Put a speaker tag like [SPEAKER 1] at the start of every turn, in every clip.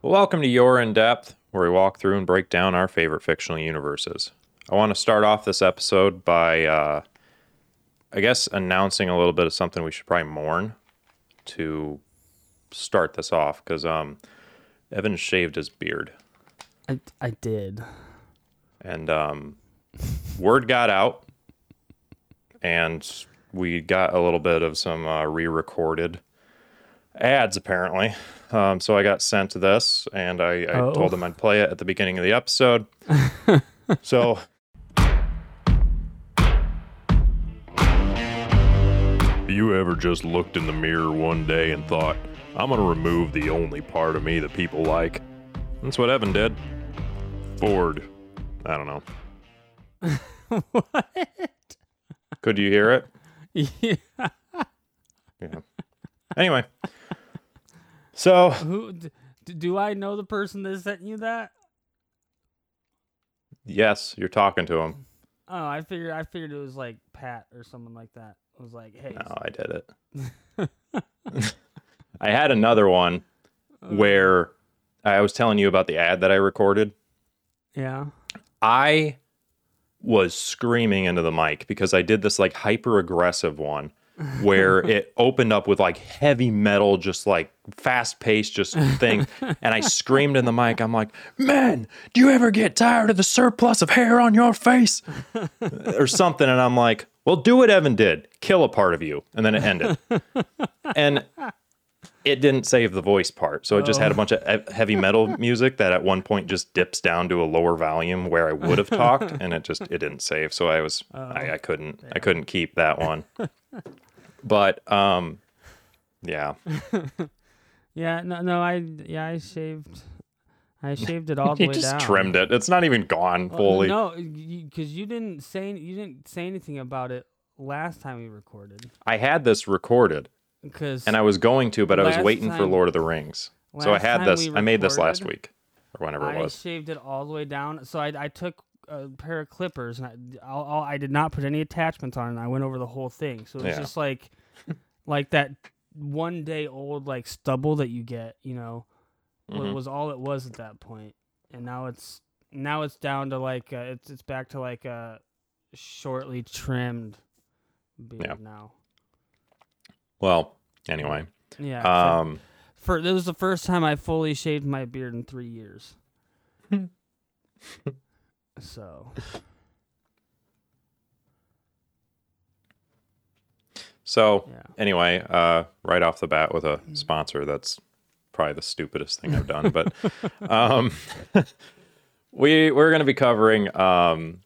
[SPEAKER 1] Welcome to Your In Depth, where we walk through and break down our favorite fictional universes. I want to start off this episode by, uh, I guess, announcing a little bit of something we should probably mourn to start this off because um, Evan shaved his beard,
[SPEAKER 2] I, I did.
[SPEAKER 1] and um, word got out, and we got a little bit of some uh, re-recorded ads apparently. Um, so I got sent this, and I, I
[SPEAKER 2] Oh.
[SPEAKER 1] told them I'd play it at the beginning of the episode. so. You ever just looked in the mirror one day and thought, I'm going to remove the only part of me that people like? That's what Evan did. Ford. I don't know.
[SPEAKER 2] what?
[SPEAKER 1] Could you hear it?
[SPEAKER 2] Yeah.
[SPEAKER 1] Yeah. Anyway. So,
[SPEAKER 2] Who d- do I know the person that sent you that?
[SPEAKER 1] yes, you're talking to him.
[SPEAKER 2] Oh, I figured I figured it was like Pat or someone like that. It was like, hey,
[SPEAKER 1] No, I did it. I had another one uh. where I was telling you about the ad that I recorded.
[SPEAKER 2] yeah,
[SPEAKER 1] I was screaming into the mic because I did this like hyper aggressive one where it opened up with like heavy metal, just like fast paced, just thing. And I screamed in the mic, I'm like, man, do you ever get tired of the surplus of hair on your face? or something. And I'm like, well, do what Evan did kill a part of you. And then it ended. and it didn't save the voice part. So it just had a bunch of heavy metal music that at one point just dips down to a lower volume where I would have talked and it just it didn't save. So I was I, I couldn't I couldn't keep that one. But um yeah.
[SPEAKER 2] yeah, no, no, I yeah, I shaved, I shaved it all the
[SPEAKER 1] He
[SPEAKER 2] way
[SPEAKER 1] just
[SPEAKER 2] down.
[SPEAKER 1] trimmed it. It's not even gone
[SPEAKER 2] Well,
[SPEAKER 1] fully.
[SPEAKER 2] No, because you didn't say you didn't say anything about it last time we recorded.
[SPEAKER 1] I had this recorded
[SPEAKER 2] Because
[SPEAKER 1] and I was going to, but I was waiting for Lord of the Rings. So I had this
[SPEAKER 2] we
[SPEAKER 1] I made this last week or whenever it was.
[SPEAKER 2] I shaved it all the way down. So I, I took a pair of clippers and I, I'll, I'll- I did not put any attachments on it. And I went over the whole thing. So it's
[SPEAKER 1] Yeah.
[SPEAKER 2] just like like that one day old like stubble that you get. You know,
[SPEAKER 1] Mhm.
[SPEAKER 2] was all it was at that point. And now it's now it's down to like uh, it's it's back to like a shortly trimmed beard
[SPEAKER 1] Yeah.
[SPEAKER 2] now.
[SPEAKER 1] Well, anyway.
[SPEAKER 2] Yeah. so-
[SPEAKER 1] Um
[SPEAKER 2] for this was the first time I fully shaved my beard in three years. so
[SPEAKER 1] so
[SPEAKER 2] yeah,
[SPEAKER 1] anyway, uh, right off the bat with a sponsor, that's probably the stupidest thing I've done. But um, we we're going to be covering um,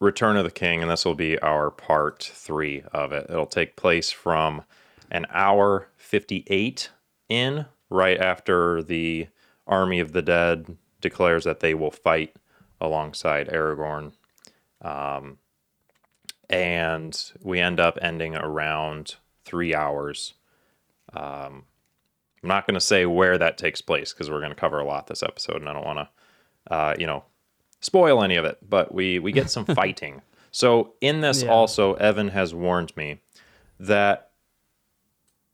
[SPEAKER 1] Return of the King, and this will be our part three of it. It'll take place from an hour fifty eight in, right after the Army of the Dead declares that they will fight alongside Aragorn. Um, and we end up ending around three hours. Um, I'm not going to say where that takes place because we're going to cover a lot this episode, and I don't want to, uh, you know, spoil any of it. But we we get some fighting. So in this,
[SPEAKER 2] Yeah.
[SPEAKER 1] also, Evan has warned me that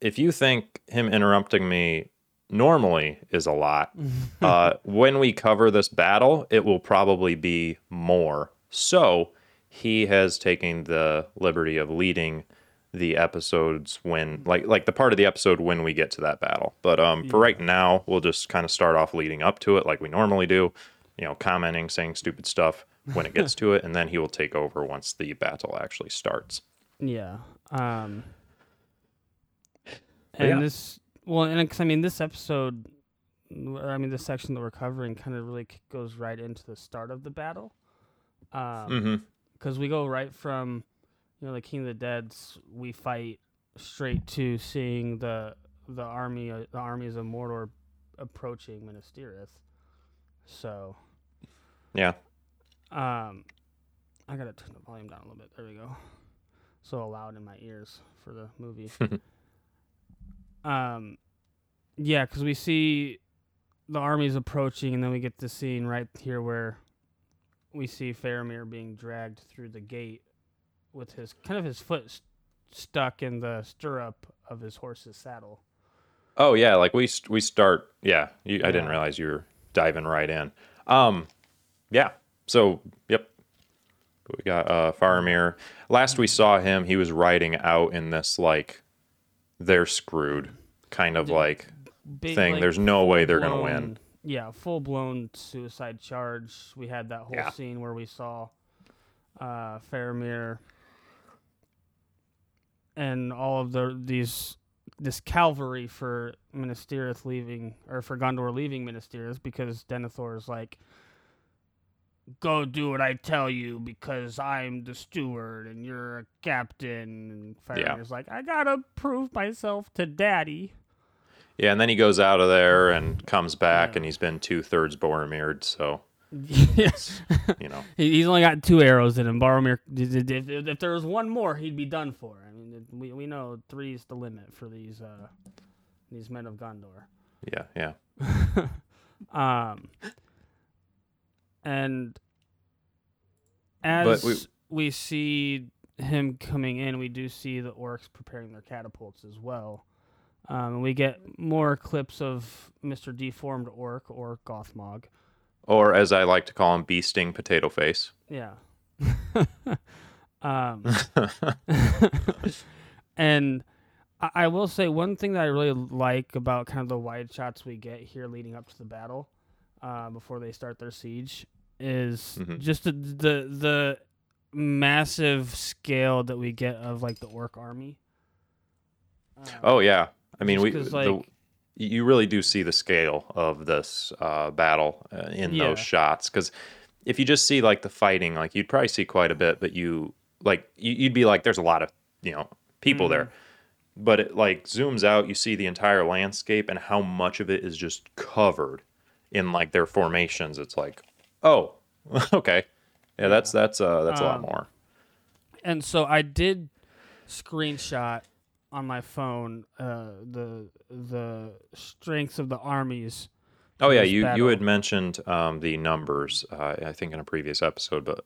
[SPEAKER 1] if you think him interrupting me normally is a lot, uh, when we cover this battle, it will probably be more. So he has taken the liberty of leading the episodes when like like the part of the episode when we get to that battle. But um for right now, we'll just kind of start off leading up to it like we normally do, you know, commenting, saying stupid stuff when it gets to it, and then he will take over once the battle actually starts.
[SPEAKER 2] yeah. Um, and
[SPEAKER 1] yeah.
[SPEAKER 2] this well, and because I mean this episode, I mean this section that we're covering, kind of really goes right into the start of the battle. Um,
[SPEAKER 1] Mm-hmm.
[SPEAKER 2] because we go right from you know the King of the Dead's we fight straight to seeing the the army uh, the armies of Mordor approaching Minas Tirith. So
[SPEAKER 1] Yeah.
[SPEAKER 2] um, I gotta turn the volume down a little bit. There we go. So loud in my ears for the movie. um, yeah, because we see the armies approaching, and then we get the scene right here where we see Faramir being dragged through the gate with his kind of his foot st- stuck in the stirrup of his horse's saddle.
[SPEAKER 1] Oh yeah, like we st- we start. Yeah, you, I didn't realize you were diving right in. Um, yeah. So yep, we got uh Faramir. Last we saw him, he was riding out in this like they're screwed kind of like
[SPEAKER 2] Big,
[SPEAKER 1] thing.
[SPEAKER 2] like,
[SPEAKER 1] There's no way they're gonna
[SPEAKER 2] full-blown-
[SPEAKER 1] win.
[SPEAKER 2] Yeah, full blown suicide charge. We had that whole
[SPEAKER 1] Yeah.
[SPEAKER 2] scene where we saw uh, Faramir and all of the these this cavalry for Minas Tirith leaving or for Gondor leaving Minas Tirith because Denethor is like, "Go do what I tell you because I'm the steward and you're a captain." And
[SPEAKER 1] Yeah.
[SPEAKER 2] Faramir's like, "I gotta prove myself to Daddy."
[SPEAKER 1] Yeah, and then he goes out of there and comes back,
[SPEAKER 2] Yeah.
[SPEAKER 1] and he's been two thirds Boromired. So
[SPEAKER 2] yes.
[SPEAKER 1] you know,
[SPEAKER 2] He's only got two arrows in him. Boromir, if, if, if there was one more, he'd be done for. I mean, we we know three is the limit for these uh these men of Gondor.
[SPEAKER 1] yeah, yeah,
[SPEAKER 2] um, and as
[SPEAKER 1] we-
[SPEAKER 2] we, see him coming in, we do see the orcs preparing their catapults as well. Um, we get more clips of Mr. Deformed Orc or Gothmog.
[SPEAKER 1] or as I like to call him, beasting potato face.
[SPEAKER 2] Yeah. um, and I, I will say one thing that I really like about kind of the wide shots we get here leading up to the battle, uh, before they start their siege, is
[SPEAKER 1] Mhm.
[SPEAKER 2] just the, the the massive scale that we get of like the orc army. Um,
[SPEAKER 1] Oh yeah, I mean we
[SPEAKER 2] 'cause,
[SPEAKER 1] the, you really do see the scale of this uh, battle uh, in
[SPEAKER 2] Yeah.
[SPEAKER 1] those shots because if you just see like the fighting, like you'd probably see quite a bit, but you like you, you'd be like, there's a lot of you know people there,
[SPEAKER 2] Mm-hmm.
[SPEAKER 1] but it like zooms out, you see the entire landscape and how much of it is just covered in like their formations. It's like, oh, okay, yeah, that's that's uh that's a lot
[SPEAKER 2] Um,
[SPEAKER 1] more.
[SPEAKER 2] and so I did screenshot on my phone uh, the the strengths of the armies.
[SPEAKER 1] Oh yeah,
[SPEAKER 2] this
[SPEAKER 1] you you
[SPEAKER 2] battle.
[SPEAKER 1] had mentioned um, the numbers, uh, I think in a previous episode, but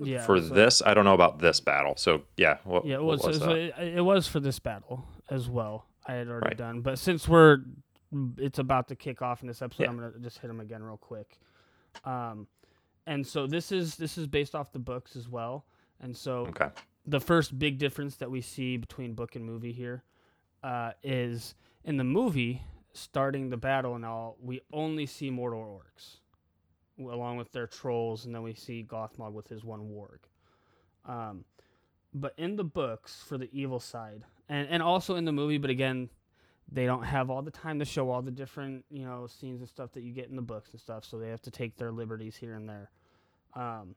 [SPEAKER 2] Yeah,
[SPEAKER 1] for
[SPEAKER 2] so-
[SPEAKER 1] this, I don't know about this battle. So yeah, what,
[SPEAKER 2] Yeah, well,
[SPEAKER 1] what
[SPEAKER 2] so,
[SPEAKER 1] was
[SPEAKER 2] so
[SPEAKER 1] that?
[SPEAKER 2] it, it was for this battle as well. I had already
[SPEAKER 1] Right.
[SPEAKER 2] done, but since we're it's about to kick off in this episode,
[SPEAKER 1] Yeah.
[SPEAKER 2] I'm gonna just hit them again real quick. Um, and so this is this is based off the books as well, and so
[SPEAKER 1] okay,
[SPEAKER 2] the first big difference that we see between book and movie here uh, is in the movie, starting the battle and all, we only see Mordor orcs, along with their trolls, and then we see Gothmog with his one warg. Um, but in the books, for the evil side, and and also in the movie, but again, they don't have all the time to show all the different you know scenes and stuff that you get in the books and stuff, so they have to take their liberties here and there. Um,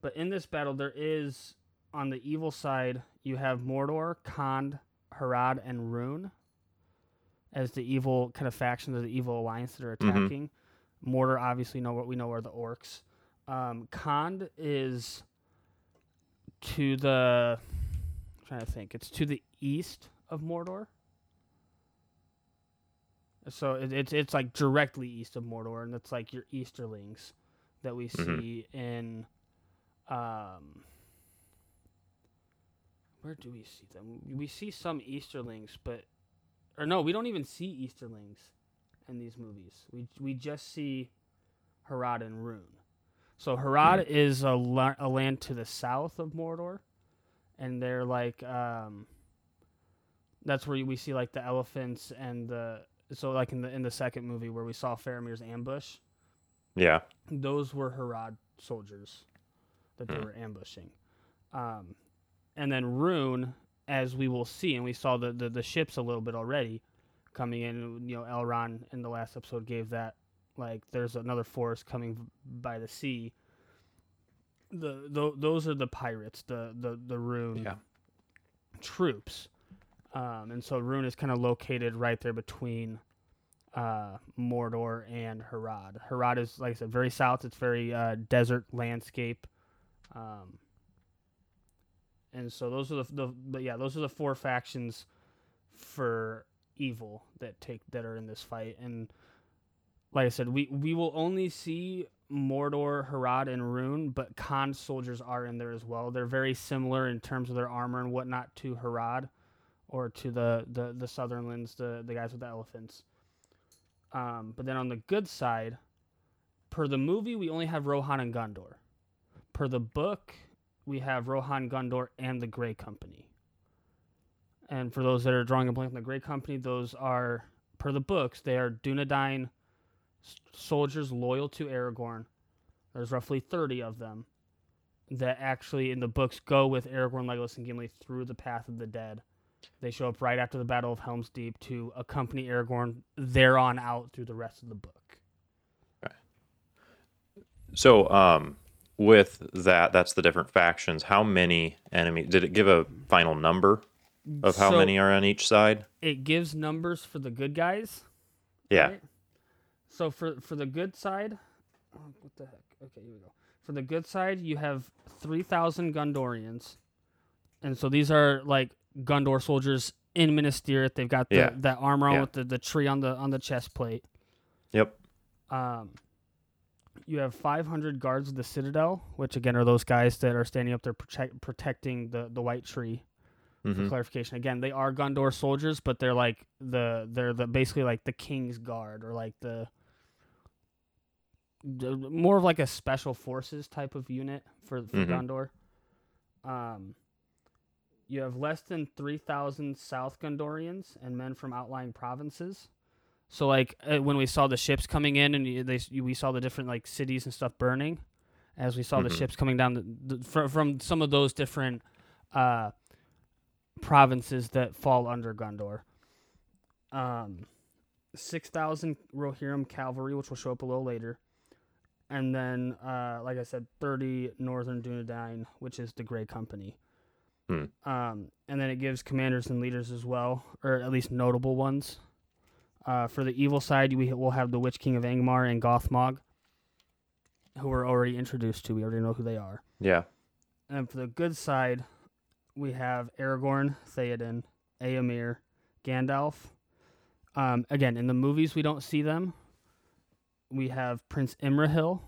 [SPEAKER 2] but in this battle, there is on the evil side, you have Mordor, Khand, Harad, and Rhûn as the evil kind of factions of the evil alliance that are
[SPEAKER 1] Mhm.
[SPEAKER 2] attacking. Mordor, obviously, know what we know are the orcs. Um, Khand is to the. I'm trying to think. It's to the east of Mordor. So it, it's it's like directly east of Mordor, and it's like your Easterlings that we
[SPEAKER 1] Mhm.
[SPEAKER 2] see in. Um, where do we see them? We see some Easterlings, but or no, we don't even see Easterlings in these movies. We we just see Harad and Rhûn. So Harad is a, la- a land to the south of Mordor, and they're like um, that's where we see like the elephants and the so like in the in the second movie where we saw Faramir's ambush
[SPEAKER 1] yeah,
[SPEAKER 2] those were Harad soldiers that they
[SPEAKER 1] Hmm.
[SPEAKER 2] were ambushing. Um, and then Rhûn, as we will see, and we saw the, the, the ships a little bit already coming in. You know, Elrond in the last episode gave that like there's another force coming by the sea. The, tho- those are the pirates, the the the Rhûn
[SPEAKER 1] Yeah.
[SPEAKER 2] troops, um, and so Rhûn is kind of located right there between uh, Mordor and Harad. Harad is, like I said, very south. It's very uh, desert landscape, um, and so those are the, the but yeah, those are the four factions for evil that take that are in this fight. And like I said, we we will only see Mordor, Harad, and Rhûn, but Khand soldiers are in there as well. They're very similar in terms of their armor and whatnot to Harad, or to the the the Sutherlands, the the guys with the elephants. Um, but then on the good side, per the movie, we only have Rohan and Gondor. Per the book, we have Rohan, Gondor, and the Grey Company. And for those that are drawing a blank on the Grey Company, those are per the books, they are Dunedain soldiers loyal to Aragorn. There's roughly 30 of them that actually in the books go with Aragorn, Legolas, and Gimli through the path of the dead. They show up right after the Battle of Helm's Deep to accompany Aragorn there on out through the rest of the book. Okay.
[SPEAKER 1] So, um, with that, that's the different factions. How many enemies? Did it give a final number of how
[SPEAKER 2] So
[SPEAKER 1] many are on each side?
[SPEAKER 2] It gives numbers for the good guys.
[SPEAKER 1] Yeah.
[SPEAKER 2] right? So for for the good side, oh, what the heck? Okay, here we go. For the good side, you have three thousand Gondorians, and so these are like Gondor soldiers in Minas Tirith. They've got the,
[SPEAKER 1] Yeah.
[SPEAKER 2] that armor on
[SPEAKER 1] Yeah.
[SPEAKER 2] with the, the tree on the on the chest plate.
[SPEAKER 1] Yep.
[SPEAKER 2] Um, you have 500 guards of the Citadel, which again are those guys that are standing up there protect, protecting the, the white tree. For
[SPEAKER 1] hmm
[SPEAKER 2] clarification, again, they are Gondor soldiers, but they're like the they're the basically like the King's Guard or like the, more of like a special forces type of unit for for
[SPEAKER 1] Mhm.
[SPEAKER 2] Gondor. Um, you have less than 3,000 South Gondorians and men from outlying provinces. So, like uh, when we saw the ships coming in and they we saw the different like cities and stuff burning, as we saw the
[SPEAKER 1] Mhm.
[SPEAKER 2] ships coming down the, the, from from some of those different uh, provinces that fall under Gondor. Um, six thousand Rohirrim cavalry, which will show up a little later, and then, uh, like I said, thirty Northern Dunedain, which is the Grey Company.
[SPEAKER 1] Hmm.
[SPEAKER 2] Um, and then it gives commanders and leaders as well, or at least notable ones. Uh, for the evil side, we will have the Witch King of Angmar and Gothmog, who we're already introduced to. We already know who they are.
[SPEAKER 1] Yeah.
[SPEAKER 2] And for the good side, we have Aragorn, Theoden, Éomer, Gandalf. Um, again, in the movies, we don't see them. We have Prince Imrahil,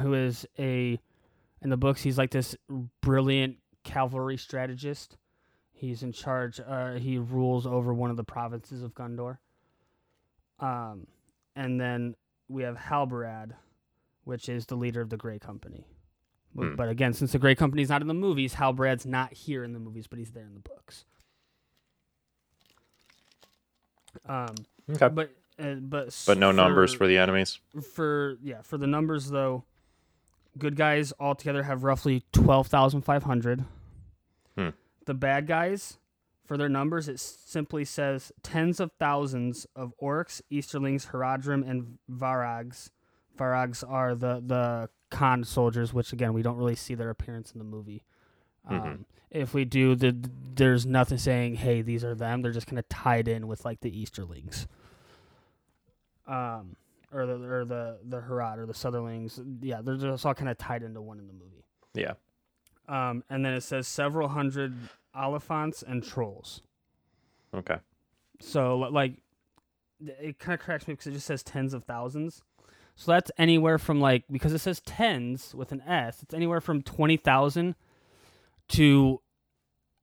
[SPEAKER 2] who is a, in the books, he's like this brilliant cavalry strategist. He's in charge. Uh, he rules over one of the provinces of Gondor. Um, and then we have Halbarad, which is the leader of the Grey Company. But-
[SPEAKER 1] Hmm.
[SPEAKER 2] But again, since the Grey Company's not in the movies, Halbarad's not here in the movies, but he's there in the books. Um,
[SPEAKER 1] Okay.
[SPEAKER 2] but uh, but
[SPEAKER 1] But no numbers for the enemies.
[SPEAKER 2] for yeah for the numbers though. Good guys altogether have roughly twelve thousand five hundred.
[SPEAKER 1] Hmm.
[SPEAKER 2] The bad guys, for their numbers, it simply says tens of thousands of orcs, Easterlings, Haradrim, and Variags. Variags are the the Khand soldiers, which again we don't really see their appearance in the movie.
[SPEAKER 1] Mhm.
[SPEAKER 2] Um, if we do, the, there's nothing saying, "Hey, these are them." They're just kind of tied in with like the Easterlings, um, or the or the the Harad or the Sutherlings. Yeah, they're just all kind of tied into one in the movie.
[SPEAKER 1] Yeah.
[SPEAKER 2] Um, and then it says several hundred Oliphaunts and trolls.
[SPEAKER 1] Okay.
[SPEAKER 2] So like, it kind of cracks me because it just says tens of thousands. So that's anywhere from like because it says tens with an S. It's anywhere from twenty thousand to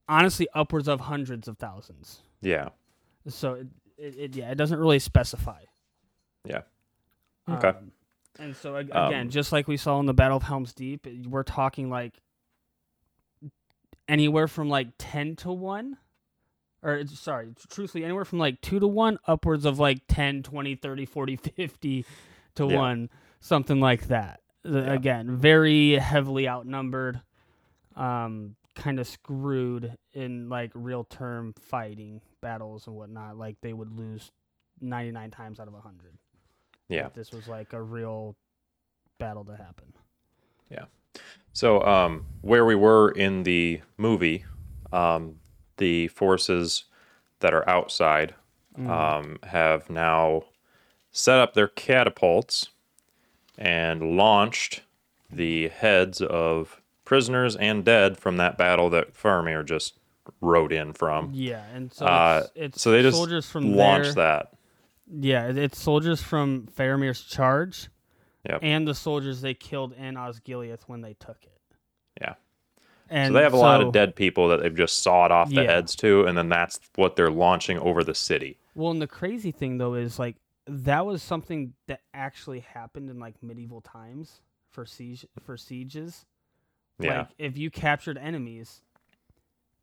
[SPEAKER 2] honestly upwards of hundreds of thousands.
[SPEAKER 1] Yeah.
[SPEAKER 2] So it, it, it yeah, it doesn't really specify.
[SPEAKER 1] Yeah. Okay.
[SPEAKER 2] Um, and so ag-
[SPEAKER 1] Um,
[SPEAKER 2] again, just like we saw in the Battle of Helm's Deep, we're talking like anywhere from like 10 to 1 or sorry, truthfully anywhere from like 2 to 1 upwards of like 10, 20, 30, 40, 50 to
[SPEAKER 1] Yeah.
[SPEAKER 2] 1, something like that.
[SPEAKER 1] Yeah.
[SPEAKER 2] Again, very heavily outnumbered. Um kind of screwed in like real term fighting battles and whatnot like they would lose 99 times out of 100
[SPEAKER 1] Yeah.
[SPEAKER 2] if this was like a real battle to happen. Yeah.
[SPEAKER 1] So, um, where we were in the movie, um, the forces that are outside
[SPEAKER 2] Mm.
[SPEAKER 1] um, have now set up their catapults and launched the heads of prisoners and dead from that battle that Faramir just rode in from.
[SPEAKER 2] Yeah, and so
[SPEAKER 1] Uh,
[SPEAKER 2] it's, it's
[SPEAKER 1] so they just
[SPEAKER 2] soldiers from
[SPEAKER 1] Launched
[SPEAKER 2] there.
[SPEAKER 1] that.
[SPEAKER 2] Yeah, it's soldiers from Faramir's charge
[SPEAKER 1] Yep.
[SPEAKER 2] and the soldiers they killed in Osgiliath when they took it.
[SPEAKER 1] Yeah.
[SPEAKER 2] And
[SPEAKER 1] so they have a lot of dead people that they've just sawed off the
[SPEAKER 2] Yeah.
[SPEAKER 1] heads to, and then that's what they're launching over the city.
[SPEAKER 2] Well, and the crazy thing though is like that was something that actually happened in like medieval times for siege for sieges.
[SPEAKER 1] Yeah.
[SPEAKER 2] Like if you captured enemies,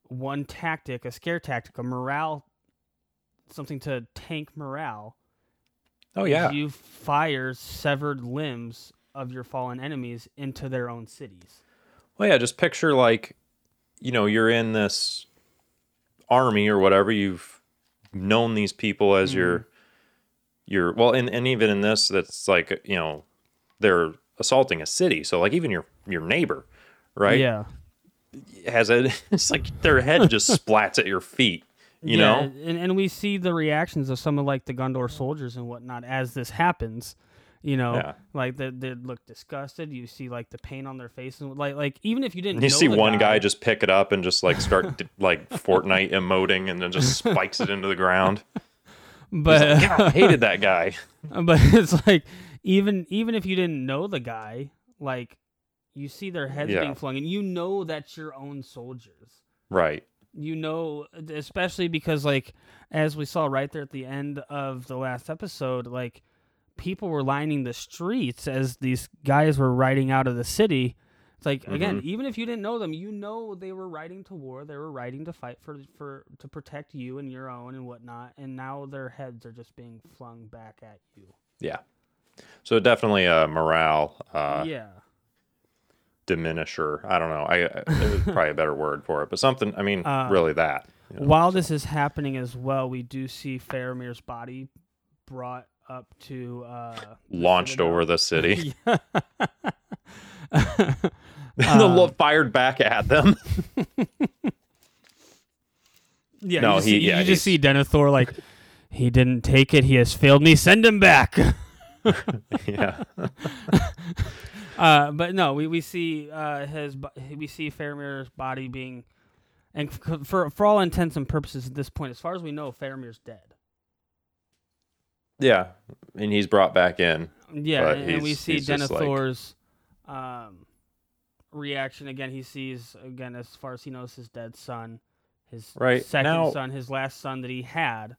[SPEAKER 2] one tactic, a scare tactic, a morale, something to tank morale.
[SPEAKER 1] oh yeah.
[SPEAKER 2] You fire severed limbs of your fallen enemies into their own cities.
[SPEAKER 1] Well, yeah. Just picture like, you know, you're in this army or whatever. You've known these people as mm-hmm. your your well, and and even in this, that's like you know, they're assaulting a city. So like even your your neighbor, right?
[SPEAKER 2] Yeah.
[SPEAKER 1] Has a it's like their head just splats at your feet. You
[SPEAKER 2] yeah,
[SPEAKER 1] know.
[SPEAKER 2] and, and we see the reactions of some of like the Gondor soldiers and whatnot as this happens. You know,
[SPEAKER 1] Yeah.
[SPEAKER 2] like they, they look disgusted. You see like the pain on their face, and like like even if you didn't,
[SPEAKER 1] You see one guy just pick it up and just like start d- like Fortnite emoting and then just spikes it into the ground.
[SPEAKER 2] but
[SPEAKER 1] like, "God, I hated that guy.
[SPEAKER 2] but it's like even even if you didn't know the guy, like you see their heads
[SPEAKER 1] Yeah.
[SPEAKER 2] being flung, and you know that's your own soldiers.
[SPEAKER 1] Right.
[SPEAKER 2] You know especially because like as we saw right there at the end of the last episode like people were lining the streets as these guys were riding out of the city. It's like again even if you didn't know them you know they were riding to war they were riding to fight for for to protect you and your own and whatnot and now their heads are just being flung back at you.
[SPEAKER 1] Yeah. So definitely a morale uh,
[SPEAKER 2] yeah
[SPEAKER 1] diminisher. I don't know. I there's probably a better word for it, but something. I mean,
[SPEAKER 2] Uh,
[SPEAKER 1] really that. you know?
[SPEAKER 2] While this is happening as well, we do see Faramir's body brought up to uh,
[SPEAKER 1] Launched
[SPEAKER 2] Citadel.
[SPEAKER 1] over the city. The
[SPEAKER 2] Um,
[SPEAKER 1] lo- fired back at them.
[SPEAKER 2] yeah,
[SPEAKER 1] No,
[SPEAKER 2] you just,
[SPEAKER 1] he-
[SPEAKER 2] see,
[SPEAKER 1] yeah,
[SPEAKER 2] you just see Denethor like, he didn't take it. He has failed me. Send him back.
[SPEAKER 1] yeah.
[SPEAKER 2] Uh, but no, we, we see uh, his we see Faramir's body being, and for for all intents and purposes at this point, as far as we know, Faramir's dead.
[SPEAKER 1] Yeah. And he's brought back in.
[SPEAKER 2] Yeah, and, we see
[SPEAKER 1] just like-
[SPEAKER 2] Denethor's um, reaction again. He sees again, as far as he knows, his dead son, his
[SPEAKER 1] Right,
[SPEAKER 2] second
[SPEAKER 1] now-
[SPEAKER 2] son, his last son that he had,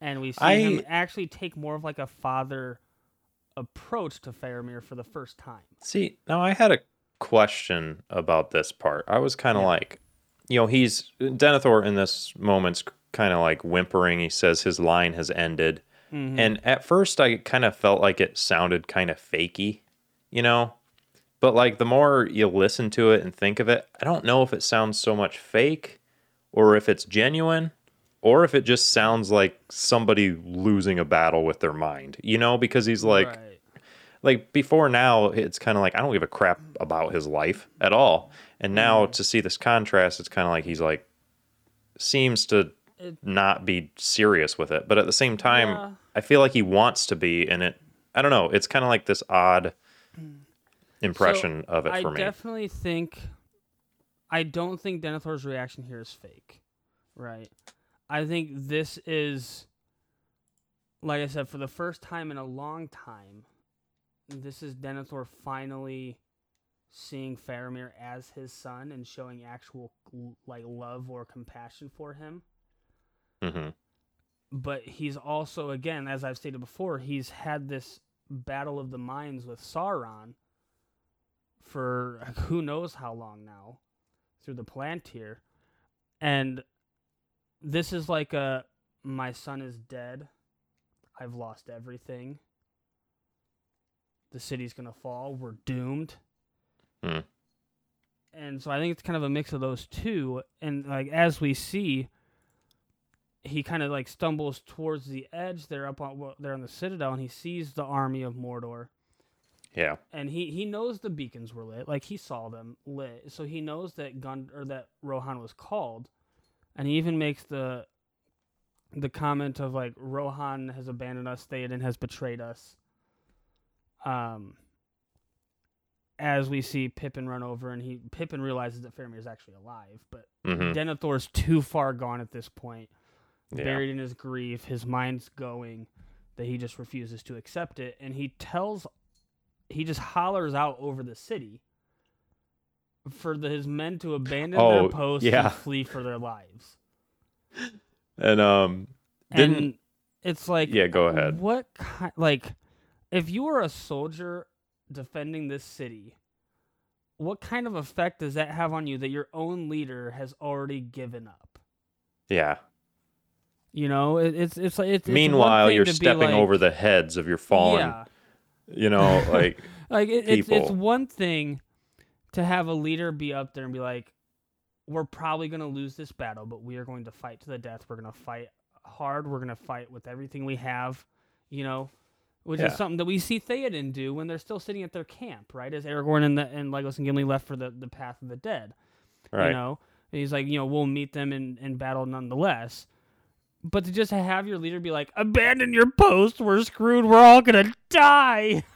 [SPEAKER 2] and we see
[SPEAKER 1] I-
[SPEAKER 2] him actually take more of like a father approach to Faramir for the first time.
[SPEAKER 1] See, now I had a question about this part. I was kind of
[SPEAKER 2] Yeah.
[SPEAKER 1] like, you know, he's Denethor in this moment's kind of like whimpering. He says his line has ended.
[SPEAKER 2] Mhm.
[SPEAKER 1] And at first, I kind of felt like it sounded kind of fakey, you know? But like the more you listen to it and think of it, I don't know if it sounds so much fake or if it's genuine or if it just sounds like somebody losing a battle with their mind, you know? Because he's like,
[SPEAKER 2] Right.
[SPEAKER 1] like before now it's kind of like i don't give a crap about his life at all and now mm-hmm. to see this contrast it's kind of like he's like seems to not be serious with it but at the same time
[SPEAKER 2] Yeah.
[SPEAKER 1] i feel like he wants to be and it i don't know it's kind of like this odd mm. impression of it
[SPEAKER 2] I
[SPEAKER 1] for me I
[SPEAKER 2] definitely think. I don't think Denethor's reaction here is fake, right? I think this is, like I said, for the first time in a long time, this is Denethor finally seeing Faramir as his son and showing actual like love or compassion for him.
[SPEAKER 1] hmm
[SPEAKER 2] But he's also, again, as I've stated before, he's had this battle of the minds with Sauron for who knows how long now through the Palantir. And this is like a my son is dead. I've lost everything. The city's going to fall. We're doomed.
[SPEAKER 1] Hmm.
[SPEAKER 2] And so I think it's kind of a mix of those two and like as we see he kind of like stumbles towards the edge there up on well, there on the citadel and he sees the army of Mordor
[SPEAKER 1] yeah
[SPEAKER 2] and he he knows the beacons were lit like he saw them lit so he knows that Gondor that rohan was called and he even makes the the comment of like rohan has abandoned us theoden has betrayed us. Um as we see pippin run over and he pippin realizes that faramir is actually alive but
[SPEAKER 1] hmm
[SPEAKER 2] is too far gone at this point.
[SPEAKER 1] Yeah.
[SPEAKER 2] Buried in his grief his mind's going that he just refuses to accept it. And he tells he just hollers out over the city for the, his men to abandon
[SPEAKER 1] Oh,
[SPEAKER 2] their posts
[SPEAKER 1] yeah.
[SPEAKER 2] and flee for their lives.
[SPEAKER 1] And um, didn't
[SPEAKER 2] and it's like
[SPEAKER 1] yeah, go ahead.
[SPEAKER 2] What kind like if you were a soldier defending this city, what kind of effect does that have on you that your own leader has already given up?
[SPEAKER 1] Yeah.
[SPEAKER 2] You know, it, it's it's like it's, it's
[SPEAKER 1] Meanwhile,
[SPEAKER 2] thing
[SPEAKER 1] you're stepping
[SPEAKER 2] like-
[SPEAKER 1] over the heads of your fallen.
[SPEAKER 2] Yeah,
[SPEAKER 1] You know, like
[SPEAKER 2] like it, it's it's one thing to have a leader be up there and be like, "We're probably going to lose this battle, but we are going to fight to the death. We're going to fight hard. We're going to fight with everything we have." You know, which
[SPEAKER 1] Yeah.
[SPEAKER 2] is something that we see Theoden do when they're still sitting at their camp, right? As Aragorn and the and Legolas and Gimli left for the the path of the dead.
[SPEAKER 1] right.
[SPEAKER 2] You know, and he's like, you know, we'll meet them in in battle nonetheless. But to just have your leader be like, abandon your post, we're screwed, we're all gonna die.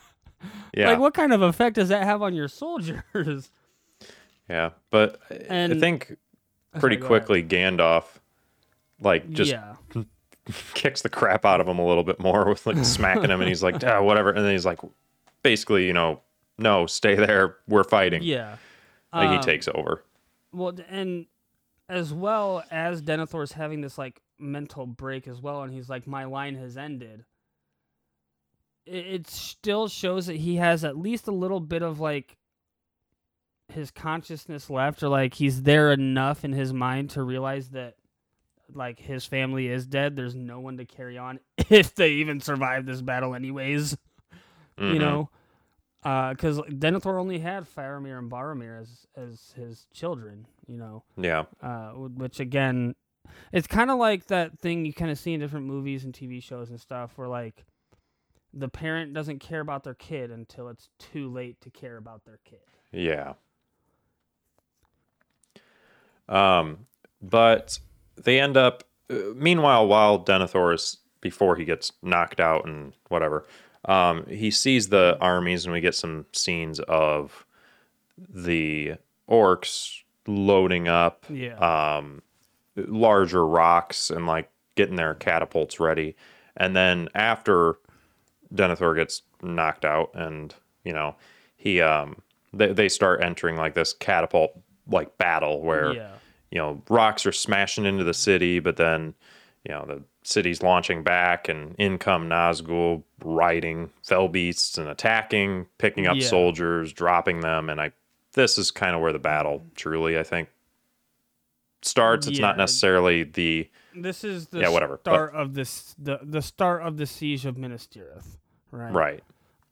[SPEAKER 1] yeah.
[SPEAKER 2] Like, what kind of effect does that have on your soldiers?
[SPEAKER 1] yeah. But I- I think pretty
[SPEAKER 2] Sorry, go ahead.
[SPEAKER 1] quickly Gandalf like just
[SPEAKER 2] yeah,
[SPEAKER 1] kicks the crap out of him a little bit more with like smacking him and he's like, ah, whatever. And then he's like basically, you know, no, stay there. We're fighting.
[SPEAKER 2] yeah.
[SPEAKER 1] Like he
[SPEAKER 2] Um,
[SPEAKER 1] takes over.
[SPEAKER 2] well, and as well as Denethor's having this like mental break as well, and he's like, my line has ended. It, still shows that he has at least a little bit of like his consciousness left, or like he's there enough in his mind to realize that like his family is dead. There's no one to carry on if they even survive this battle, anyways. you
[SPEAKER 1] Mhm.
[SPEAKER 2] know, because Denethor only had Faramir and Boromir as as his children, you know,
[SPEAKER 1] Yeah.
[SPEAKER 2] uh, which again, it's kind of like that thing you kind of see in different movies and TV shows and stuff, where like the parent doesn't care about their kid until it's too late to care about their kid.
[SPEAKER 1] Yeah. Um, but they end up. Uh, meanwhile, while Denethor is before he gets knocked out and whatever, um, he sees the armies, and we get some scenes of the orcs loading up
[SPEAKER 2] Yeah,
[SPEAKER 1] um, larger rocks and like getting their catapults ready. And then after Denethor gets knocked out, and you know he um they they start entering like this catapult like battle where
[SPEAKER 2] yeah,
[SPEAKER 1] you know rocks are smashing into the city, but then you know the city's launching back, and in come Nazgul riding fell beasts and attacking, picking up
[SPEAKER 2] Yeah.
[SPEAKER 1] soldiers, dropping them, and I this is kind of where the battle truly I think starts. It's not necessarily the
[SPEAKER 2] this is the
[SPEAKER 1] Yeah, whatever, but-
[SPEAKER 2] start of this the the start of the siege of Minas Tirith, right?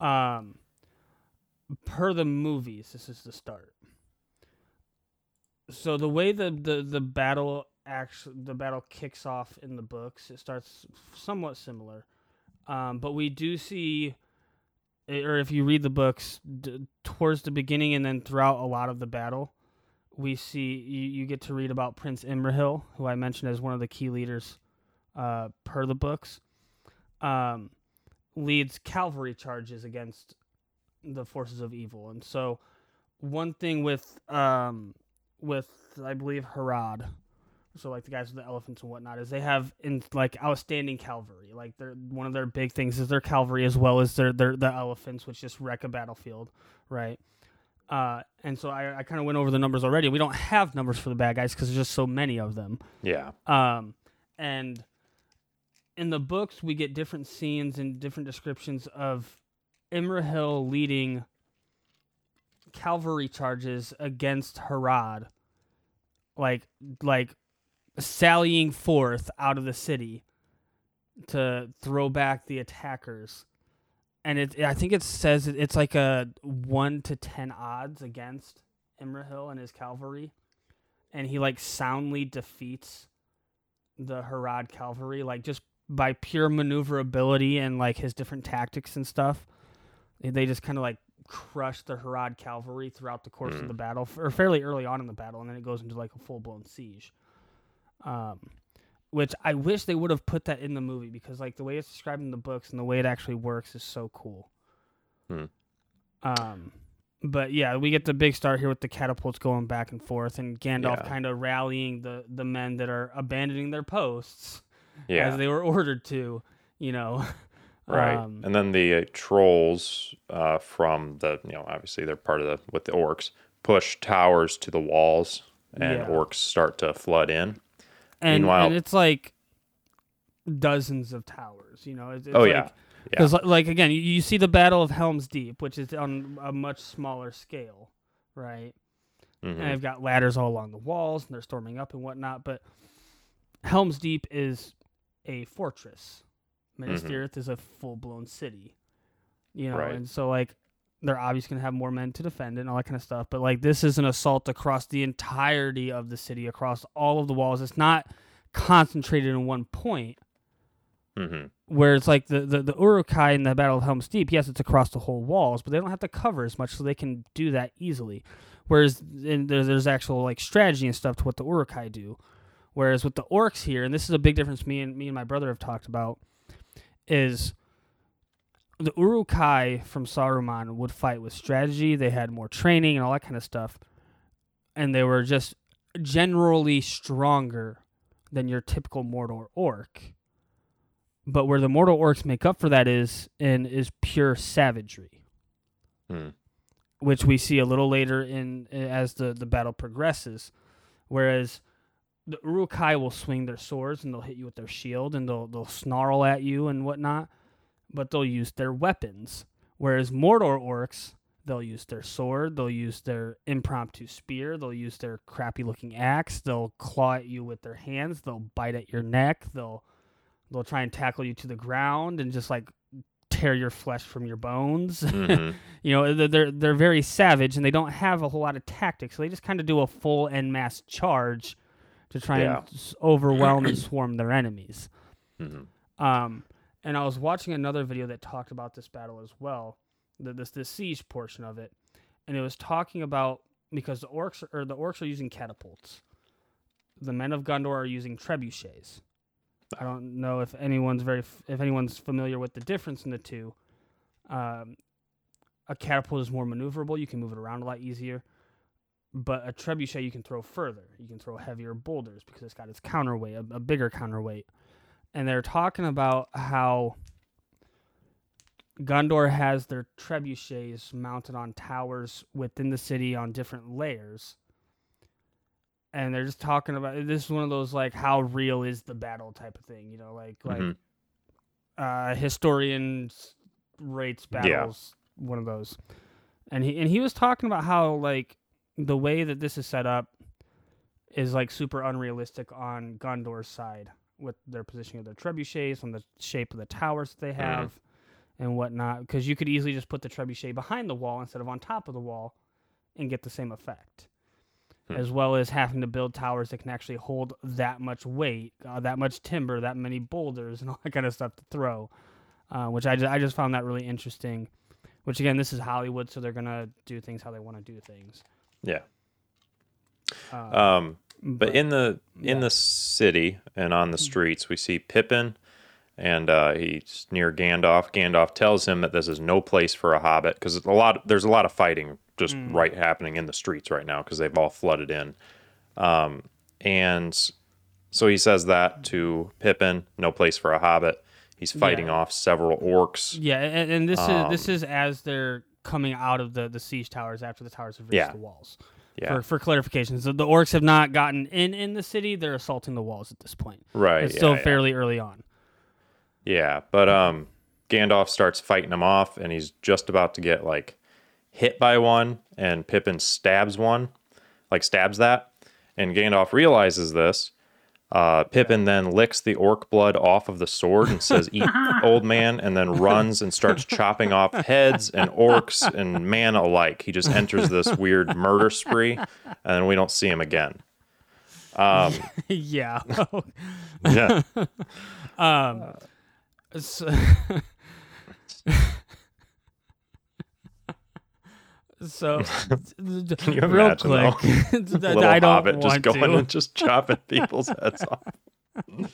[SPEAKER 1] right.
[SPEAKER 2] Um, per the movies, this is the start. So the way the the the battle actually the battle kicks off in the books, it starts somewhat similar, um, but we do see, eh, or if you read the books, d- towards the beginning and then throughout a lot of the battle, we see you, you get to read about Prince Imrahil, who I mentioned as one of the key leaders, uh, per the books. Um, leads cavalry charges against the forces of evil. And so one thing with um with I believe Harad, so like the guys with the elephants and whatnot, is they have in like outstanding cavalry. Like they're one of their big things is their cavalry as well as their their the elephants, which just wreck a battlefield, right? Uh, and so I, I kind of went over the numbers already. We don't have numbers for the bad guys because there's just so many of them.
[SPEAKER 1] Yeah.
[SPEAKER 2] Um, and in the books, we get different scenes and different descriptions of Imrahil leading cavalry charges against Harad, like like sallying forth out of the city to throw back the attackers. And it, I think it says it's like a one to ten odds against Imrahil and his cavalry, and he like soundly defeats the Harad cavalry, like just by pure maneuverability and like his different tactics and stuff. They- just kind of like crush the Harad cavalry throughout the course of
[SPEAKER 1] Mm.
[SPEAKER 2] the battle, or fairly early on in the battle, and then it goes into like a full blown siege. Um, which I wish they would have put that in the movie because like the way it's described in the books and the way it actually works is so cool.
[SPEAKER 1] Hmm.
[SPEAKER 2] Um, but yeah, we get the big start here with the catapults going back and forth, and Gandalf
[SPEAKER 1] Yeah.
[SPEAKER 2] kind of rallying the the men that are abandoning their posts
[SPEAKER 1] Yeah.
[SPEAKER 2] as they were ordered to, you know,
[SPEAKER 1] Right.
[SPEAKER 2] Um,
[SPEAKER 1] and then the uh, trolls uh, from the, you know, obviously they're part of the, with the orcs, push towers to the walls and
[SPEAKER 2] Yeah.
[SPEAKER 1] orcs start to flood in.
[SPEAKER 2] And,
[SPEAKER 1] Meanwhile-
[SPEAKER 2] and it's like dozens of towers. You know, it's, it's
[SPEAKER 1] Oh,
[SPEAKER 2] like,
[SPEAKER 1] yeah.
[SPEAKER 2] Because, like, again, you, you see the Battle of Helm's Deep, which is on a much smaller scale, right?
[SPEAKER 1] Mhm.
[SPEAKER 2] And they've got ladders all along the walls, and they're storming up and whatnot. But Helm's Deep is a fortress. Minas
[SPEAKER 1] Mhm.
[SPEAKER 2] Tirith is a full blown city. You know,
[SPEAKER 1] Right.
[SPEAKER 2] and so like they're obviously gonna have more men to defend it and all that kind of stuff. But like this is an assault across the entirety of the city, across all of the walls. It's not concentrated in one point.
[SPEAKER 1] Mhm.
[SPEAKER 2] Where it's like the, the, the Uruk-hai in the Battle of Helm's Deep, yes, it's across the whole walls, but they don't have to cover as much, so they can do that easily. Whereas in, there, there's actual like strategy and stuff to what the Uruk-hai do. Whereas with the orcs here, and this is a big difference me and me and my brother have talked about, is the Uruk-hai from Saruman would fight with strategy. They had more training and all that kind of stuff, and they were just generally stronger than your typical Mordor orc. But where the Mordor orcs make up for that is in is pure savagery
[SPEAKER 1] Hmm.
[SPEAKER 2] which we see a little later in as the, the battle progresses. Whereas the Uruk-hai will swing their swords and they'll hit you with their shield and they'll they'll snarl at you and whatnot, but they'll use their weapons. Whereas Mordor orcs, they'll use their sword, they'll use their impromptu spear, they'll use their crappy looking axe, they'll claw at you with their hands, they'll bite at your neck, they'll they'll try and tackle you to the ground and just like tear your flesh from your bones.
[SPEAKER 1] Mhm.
[SPEAKER 2] You know, they're- they're they're very savage and they don't have a whole lot of tactics. So they just kind of do a full en masse charge to try
[SPEAKER 1] Yeah.
[SPEAKER 2] and overwhelm and swarm their enemies.
[SPEAKER 1] Mhm.
[SPEAKER 2] Um, and I was watching another video that talked about this battle as well, the this siege portion of it, and it was talking about because the orcs or the orcs are using catapults, the men of Gondor are using trebuchets. I don't know if anyone's very if anyone's familiar with the difference in the two. Um, a catapult is more maneuverable; you can move it around a lot easier. But a trebuchet you can throw further. You can throw heavier boulders because it's got its counterweight, a, a bigger counterweight and they're talking about how Gondor has their trebuchets mounted on towers within the city on different layers. And they're just talking about this is one of those like how real is the battle type of thing, you know, like like
[SPEAKER 1] Mhm.
[SPEAKER 2] uh historians rates
[SPEAKER 1] Yeah.
[SPEAKER 2] battles one of those. And he and he was talking about how like the way that this is set up is like super unrealistic on Gondor's side with their positioning of their trebuchets, on the shape of the towers that they
[SPEAKER 1] Mhm.
[SPEAKER 2] have, and whatnot. Because you could easily just put the trebuchet behind the wall instead of on top of the wall, and get the same effect.
[SPEAKER 1] Hmm.
[SPEAKER 2] As well as having to build towers that can actually hold that much weight, uh, that much timber, that many boulders, and all that kind of stuff to throw. Uh, which I, ju- I just found that really interesting. Which again, this is Hollywood, so they're gonna do things how they want to do things.
[SPEAKER 1] Yeah.
[SPEAKER 2] Uh,
[SPEAKER 1] Um, but in the in
[SPEAKER 2] yeah. Mm.
[SPEAKER 1] the city and on the streets, we see Pippin, and uh, he's near Gandalf. Gandalf tells him that this is no place for a hobbit because a lot there's a lot of fighting just
[SPEAKER 2] Mm.
[SPEAKER 1] right happening in the streets right now because they've all flooded in. Um, and so he says that to Pippin, no place for a hobbit. He's fighting
[SPEAKER 2] Yeah.
[SPEAKER 1] off several orcs.
[SPEAKER 2] Yeah, and, and this is this
[SPEAKER 1] Um,
[SPEAKER 2] is as they're coming out of the, the siege towers after the towers have reached
[SPEAKER 1] Yeah.
[SPEAKER 2] the walls.
[SPEAKER 1] Yeah,
[SPEAKER 2] For for clarification, so the orcs have not gotten in in the city; they're assaulting the walls at this point.
[SPEAKER 1] right.
[SPEAKER 2] It's
[SPEAKER 1] yeah,
[SPEAKER 2] still
[SPEAKER 1] yeah.
[SPEAKER 2] fairly early on.
[SPEAKER 1] Yeah, but um, Gandalf starts fighting them off, and he's just about to get like hit by one, and Pippin stabs one, like stabs that, and Gandalf realizes this. Uh, Pippin then licks the orc blood off of the sword and says, "Eat, old man," and then runs and starts chopping off heads and orcs and man alike. He just enters this weird murder spree, and then we don't see him again. Um,
[SPEAKER 2] yeah.
[SPEAKER 1] yeah,
[SPEAKER 2] um. So, so
[SPEAKER 1] Can you
[SPEAKER 2] real quick,
[SPEAKER 1] little
[SPEAKER 2] I don't
[SPEAKER 1] hobbit just going
[SPEAKER 2] to.
[SPEAKER 1] and just chopping people's heads off.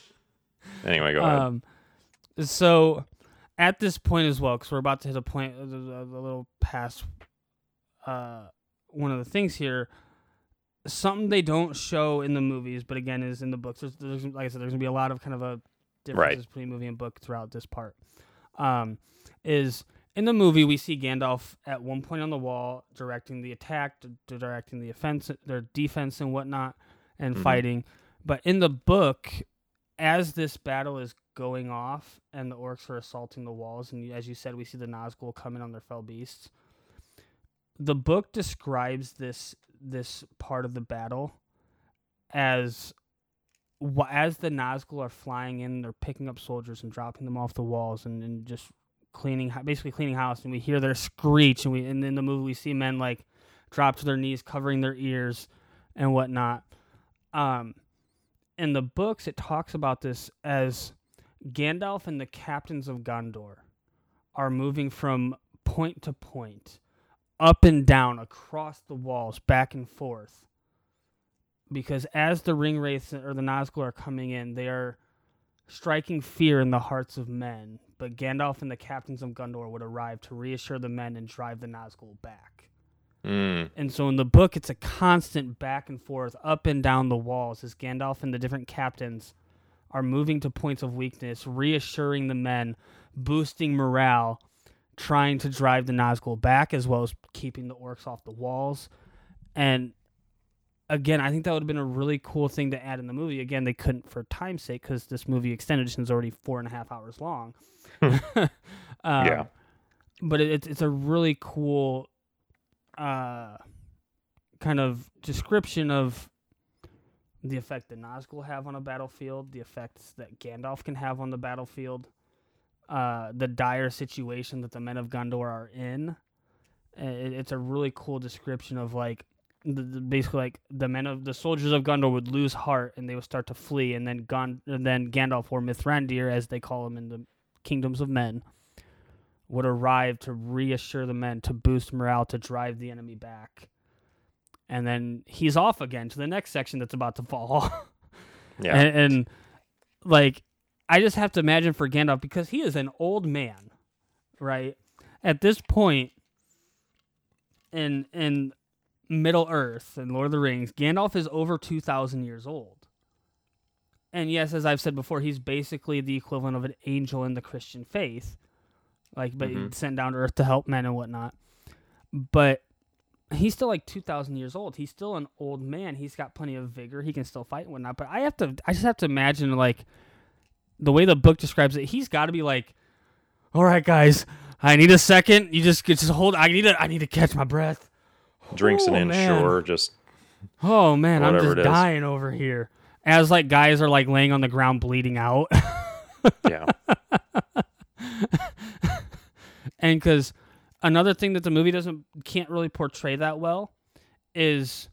[SPEAKER 1] Anyway, go ahead.
[SPEAKER 2] Um, so at this point as well, because we're about to hit a point, a, a, a little past uh, one of the things here. Something they don't show in the movies, but again is in the books. There's, there's like I said, there's gonna be a lot of kind of a differences
[SPEAKER 1] Right.
[SPEAKER 2] between movie and book throughout this part. um, is in the movie we see Gandalf at one point on the wall directing the attack, d- directing the offense, their defense and whatnot, and
[SPEAKER 1] Mhm.
[SPEAKER 2] fighting. But in the book, as this battle is going off and the orcs are assaulting the walls, and as you said, we see the Nazgul coming on their fell beasts. The book describes this this part of the battle as as the Nazgul are flying in, they're picking up soldiers and dropping them off the walls and, and just cleaning, basically cleaning house. And we hear their screech, and we and in the movie we see men like drop to their knees, covering their ears and whatnot. Um, in the books, it talks about this as Gandalf and the captains of Gondor are moving from point to point, up and down, across the walls, back and forth. Because as the ring wraiths or the Nazgul are coming in, they are striking fear in the hearts of men. But Gandalf and the captains of Gondor would arrive to reassure the men and drive the Nazgul back.
[SPEAKER 1] Mm.
[SPEAKER 2] And so in the book, it's a constant back and forth, up and down the walls, as Gandalf and the different captains are moving to points of weakness, reassuring the men, boosting morale, trying to drive the Nazgul back, as well as keeping the orcs off the walls. And again, I think that would have been a really cool thing to add in the movie. Again, they couldn't for time's sake because this movie extended edition is already four and a half hours long. um,
[SPEAKER 1] Yeah.
[SPEAKER 2] but it, it's it's a really cool uh kind of description of the effect that Nazgul have on a battlefield, the effects that Gandalf can have on the battlefield, uh, the dire situation that the men of Gondor are in. It, it's a really cool description of like the, the, basically like the men of the soldiers of Gondor would lose heart and they would start to flee, and then Gon and then Gandalf or Mithrandir, as they call him in the kingdoms of men, would arrive to reassure the men, to boost morale, to drive the enemy back. And then he's off again to the next section that's about to fall.
[SPEAKER 1] Yeah.
[SPEAKER 2] and, and like, I just have to imagine for Gandalf because he is an old man, right? At this point in in Middle Earth and Lord of the Rings, Gandalf is over two thousand years old. And yes, as I've said before, he's basically the equivalent of an angel in the Christian faith, like, but
[SPEAKER 1] Mhm.
[SPEAKER 2] sent down to Earth to help men and whatnot. But he's still like two thousand years old. He's still an old man. He's got plenty of vigor. He can still fight and whatnot. But I have to, I just have to imagine like the way the book describes it. He's got to be like, "All right, guys, I need a second. You just just hold. I need to, I need to catch my breath."
[SPEAKER 1] Drinks
[SPEAKER 2] Oh, man.
[SPEAKER 1] inshore, just
[SPEAKER 2] Oh man, I'm just dying over here. As like guys are like laying on the ground bleeding out.
[SPEAKER 1] yeah.
[SPEAKER 2] and because another thing that the movie doesn't can't really portray that well is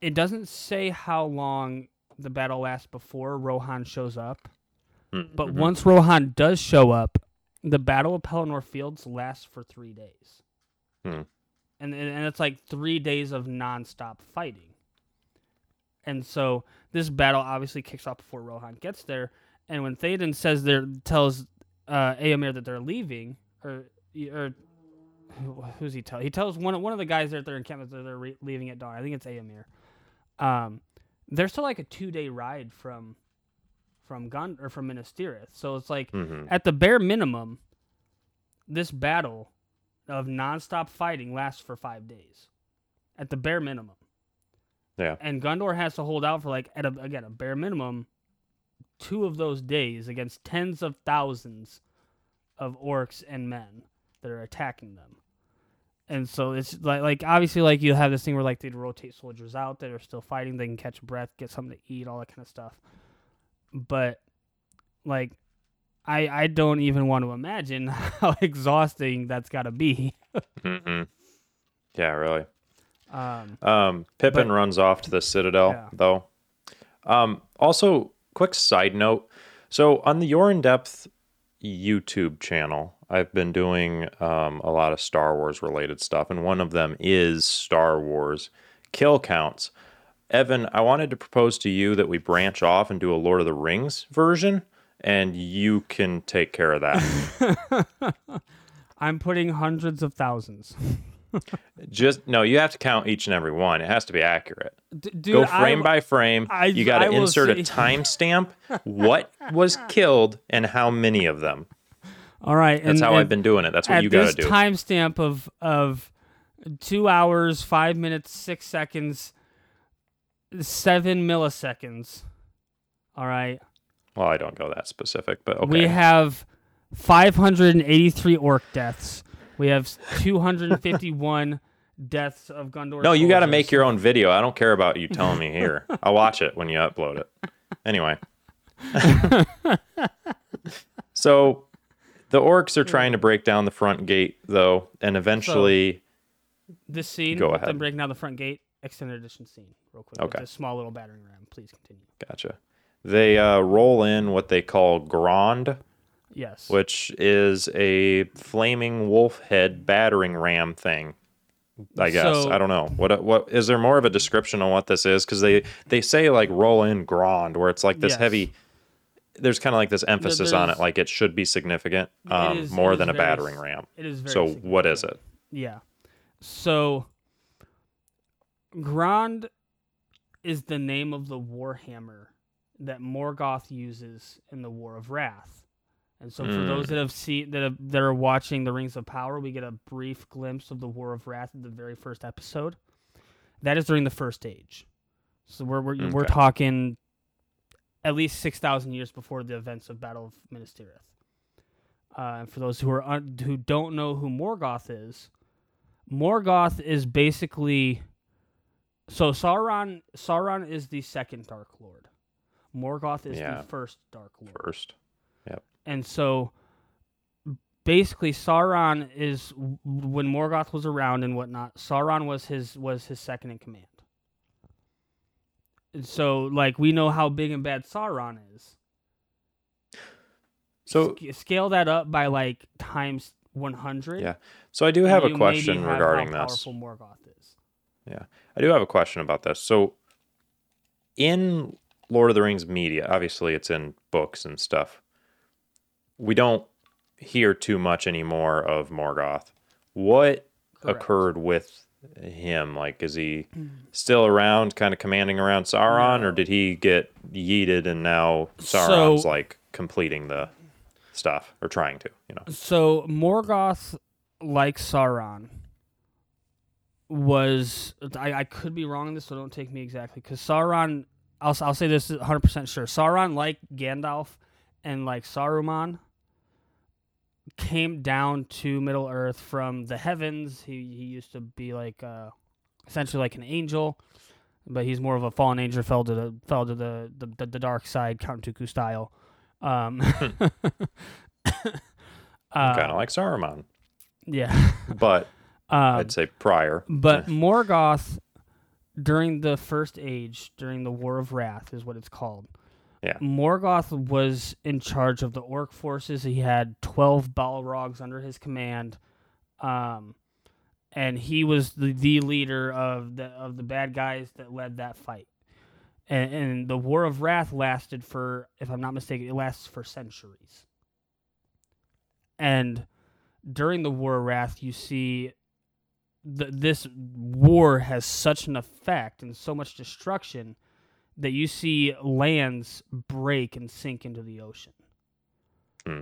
[SPEAKER 2] it doesn't say how long the battle lasts before Rohan shows up.
[SPEAKER 1] Mm,
[SPEAKER 2] But once Rohan does show up, the Battle of Pelennor Fields lasts for three days.
[SPEAKER 1] Hmm.
[SPEAKER 2] And, and it's like three days of nonstop fighting. And so this battle obviously kicks off before Rohan gets there. And when Theoden says there tells uh, Éomer that they're leaving, or or who's he tell? He tells one of one of the guys there at their encampment that they're re- leaving at dawn. I think it's Éomer. Um, they're still like a two day ride from from Gun or from Minas Tirith. So it's like
[SPEAKER 1] Mhm.
[SPEAKER 2] at the bare minimum, this battle of nonstop fighting lasts for five days. At the bare minimum.
[SPEAKER 1] Yeah.
[SPEAKER 2] And Gondor has to hold out for like at a, again a bare minimum two of those days against tens of thousands of orcs and men that are attacking them. And so it's like like obviously like you have this thing where like they'd rotate soldiers out that are still fighting, they can catch a breath, get something to eat, all that kind of stuff. But like I I don't even want to imagine how exhausting that's got to be.
[SPEAKER 1] Yeah, really.
[SPEAKER 2] Um
[SPEAKER 1] Um, Pippin
[SPEAKER 2] But-
[SPEAKER 1] runs off to the Citadel,
[SPEAKER 2] Yeah.
[SPEAKER 1] though. Um, also, quick side note. So on the Your in Depth YouTube channel, I've been doing um, a lot of Star Wars related stuff, and one of them is Star Wars kill counts. Evan, I wanted to propose to you that we branch off and do a Lord of the Rings version, and you can take care of that.
[SPEAKER 2] I'm putting hundreds of thousands.
[SPEAKER 1] Just no, you have to count each and every one. It has to be accurate.
[SPEAKER 2] D- dude,
[SPEAKER 1] Go frame
[SPEAKER 2] I,
[SPEAKER 1] by frame.
[SPEAKER 2] I-
[SPEAKER 1] you got to insert a timestamp. what was killed and how many of them?
[SPEAKER 2] All right.
[SPEAKER 1] That's
[SPEAKER 2] and,
[SPEAKER 1] how
[SPEAKER 2] and
[SPEAKER 1] I've been doing it. That's what
[SPEAKER 2] at
[SPEAKER 1] you got to do.
[SPEAKER 2] timestamp of of two hours, five minutes, six seconds, seven milliseconds. All right.
[SPEAKER 1] well, I don't go that specific, but okay.
[SPEAKER 2] We have 583 orc deaths. We have 251 deaths of Gondor.
[SPEAKER 1] no, you got to
[SPEAKER 2] soldiers.
[SPEAKER 1] make your own video. I don't care about you telling me here. I'll watch it when you upload it. Anyway. so the orcs are trying to break down the front gate though, and eventually
[SPEAKER 2] this scene.
[SPEAKER 1] Go
[SPEAKER 2] with them
[SPEAKER 1] ahead.
[SPEAKER 2] breaking down the front gate. Extended edition scene, real quick.
[SPEAKER 1] Okay.
[SPEAKER 2] A small little battering ram. Please continue.
[SPEAKER 1] gotcha. They uh, roll in what they call Grond,
[SPEAKER 2] Yes.
[SPEAKER 1] which is a flaming wolf head battering ram thing. I guess
[SPEAKER 2] So-
[SPEAKER 1] I don't know what what is there more of a description on what this is because they they say like roll in Grond where it's like this
[SPEAKER 2] Yes.
[SPEAKER 1] heavy. There's kind of like this emphasis on it, like it should be significant, um,
[SPEAKER 2] is-
[SPEAKER 1] more than a
[SPEAKER 2] very
[SPEAKER 1] battering ram.
[SPEAKER 2] It is very.
[SPEAKER 1] So what is it?
[SPEAKER 2] Yeah. So Grond is the name of the warhammer that Morgoth uses in the War of Wrath. And so for
[SPEAKER 1] Mm.
[SPEAKER 2] those that have seen that have, that are watching the Rings of Power, we get a brief glimpse of the War of Wrath in the very first episode. That is during the first age. So we're we're, we're talking at least 6,000 years before the events of Battle of Minas Tirith. Uh, and for those who are un- who don't know who Morgoth is, Morgoth is basically so Sauron. Sauron is the second Dark Lord. Morgoth is
[SPEAKER 1] Yeah.
[SPEAKER 2] the first Dark Lord,
[SPEAKER 1] First,
[SPEAKER 2] and so basically Sauron is when Morgoth was around and whatnot. Sauron was his was his second in command. And so, like we know how big and bad Sauron is.
[SPEAKER 1] so
[SPEAKER 2] Sc- scale that up by like times one hundred.
[SPEAKER 1] Yeah, so I do have a question regarding
[SPEAKER 2] how
[SPEAKER 1] this.
[SPEAKER 2] Powerful Morgoth is.
[SPEAKER 1] Yeah, I do have a question about this. So, in Lord of the Rings media, obviously it's in books and stuff. We don't hear too much anymore of Morgoth. What
[SPEAKER 2] Correct.
[SPEAKER 1] occurred with him? Like, is he still around, kind of commanding around Sauron, or did he get yeeted and now
[SPEAKER 2] So-
[SPEAKER 1] Sauron's like completing the stuff or trying to? You know,
[SPEAKER 2] So Morgoth, like Sauron, was I, I could be wrong on this, so don't take me exactly. Because Sauron, I'll I'll say this 100 percent sure. Sauron, like Gandalf and like Saruman, came down to Middle Earth from the heavens. He he used to be like uh, essentially like an angel. But he's more of a fallen angel. Fell to the fell to the the, the, the dark side, Count Dooku style. Um, uh,
[SPEAKER 1] kind of like Saruman,
[SPEAKER 2] yeah.
[SPEAKER 1] but
[SPEAKER 2] Um,
[SPEAKER 1] I'd say prior.
[SPEAKER 2] but Morgoth, during the First Age, during the War of Wrath, is what it's called.
[SPEAKER 1] Yeah.
[SPEAKER 2] Morgoth was in charge of the orc forces. He had 12 Balrogs under his command. Um, and he was the, the leader of the of the bad guys that led that fight. And, and the War of Wrath lasted for, if I'm not mistaken, it lasts for centuries. And during the War of Wrath, you see th- this war has such an effect and so much destruction that you see lands break and sink into the ocean
[SPEAKER 1] Hmm.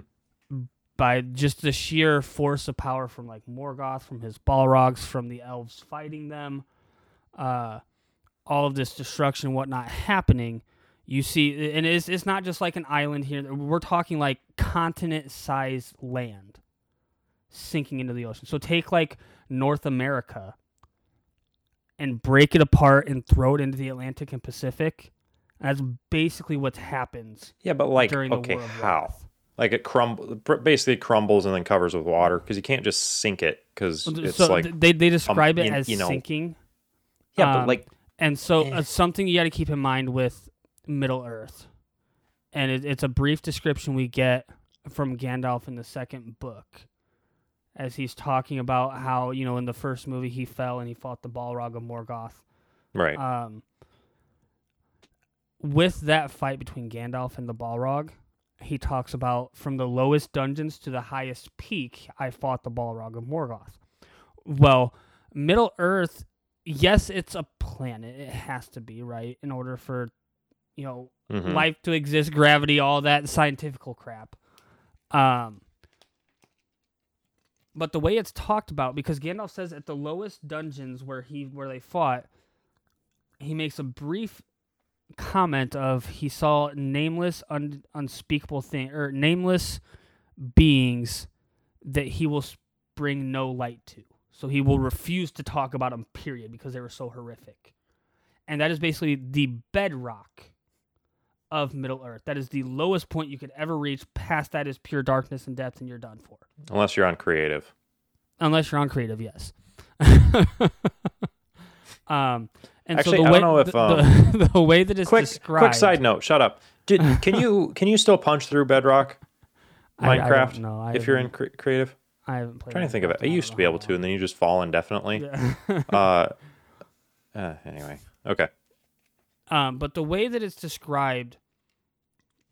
[SPEAKER 2] by just the sheer force of power from like Morgoth, from his Balrogs, from the elves fighting them, uh, all of this destruction, and whatnot happening. You see, and it's it's not just like an island here. We're talking like continent-sized land sinking into the ocean. So take like North America and break it apart and throw it into the Atlantic and Pacific. That's basically what happens
[SPEAKER 1] Yeah, but like,
[SPEAKER 2] during
[SPEAKER 1] okay, how? Like it crumble, basically crumbles and then covers with water because you can't just sink it because it's
[SPEAKER 2] so
[SPEAKER 1] like
[SPEAKER 2] they they describe it as
[SPEAKER 1] you know,
[SPEAKER 2] sinking,
[SPEAKER 1] yeah,
[SPEAKER 2] um,
[SPEAKER 1] but like
[SPEAKER 2] and so
[SPEAKER 1] Eh.
[SPEAKER 2] uh, something you got to keep in mind with Middle Earth, and it, it's a brief description we get from Gandalf in the second book, as he's talking about how you know in the first movie he fell and he fought the Balrog of Morgoth.
[SPEAKER 1] right,
[SPEAKER 2] Um, with that fight between Gandalf and the Balrog, he talks about from the lowest dungeons to the highest peak, I fought the Balrog of Morgoth. Well, Middle Earth, yes, it's a planet. It has to be, right? In order for, you know,
[SPEAKER 1] Mhm.
[SPEAKER 2] life to exist, gravity, all that scientifical crap. Um, But the way it's talked about, because Gandalf says at the lowest dungeons where he where they fought, he makes a brief comment of he saw nameless, un, unspeakable thing or nameless beings that he will bring no light to. So he will refuse to talk about them. Period, because they were so horrific, and that is basically the bedrock of Middle Earth. That is the lowest point you could ever reach. Past that is pure darkness and depth, and you're done for.
[SPEAKER 1] Unless you're on creative.
[SPEAKER 2] Unless you're on creative, yes. um, and
[SPEAKER 1] Actually,
[SPEAKER 2] so the
[SPEAKER 1] I
[SPEAKER 2] way,
[SPEAKER 1] don't know if,
[SPEAKER 2] the, the, the way that it's
[SPEAKER 1] Quick,
[SPEAKER 2] described.
[SPEAKER 1] quick side note. Shut up. Did, can you can you still punch through Bedrock?
[SPEAKER 2] I- I don't
[SPEAKER 1] Minecraft.
[SPEAKER 2] I
[SPEAKER 1] if you're in cre- creative,
[SPEAKER 2] I haven't played.
[SPEAKER 1] trying to think of it. I used to be able to, and then you just fall indefinitely.
[SPEAKER 2] long.
[SPEAKER 1] uh, uh, anyway, okay.
[SPEAKER 2] Um, but the way that it's described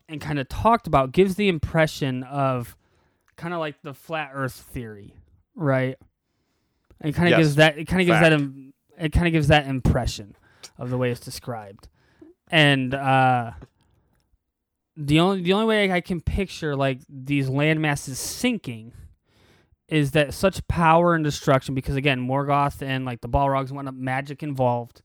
[SPEAKER 2] and kind of talked about gives the impression of kind of like the flat Earth theory, right? It kind of
[SPEAKER 1] Yes.
[SPEAKER 2] gives that. It kind of gives that. Im- it kind of gives that impression of the way it's described, and uh, the only the only way I can picture like these land masses sinking is that such power and destruction because again Morgoth and like the Balrogs and whatnot magic involved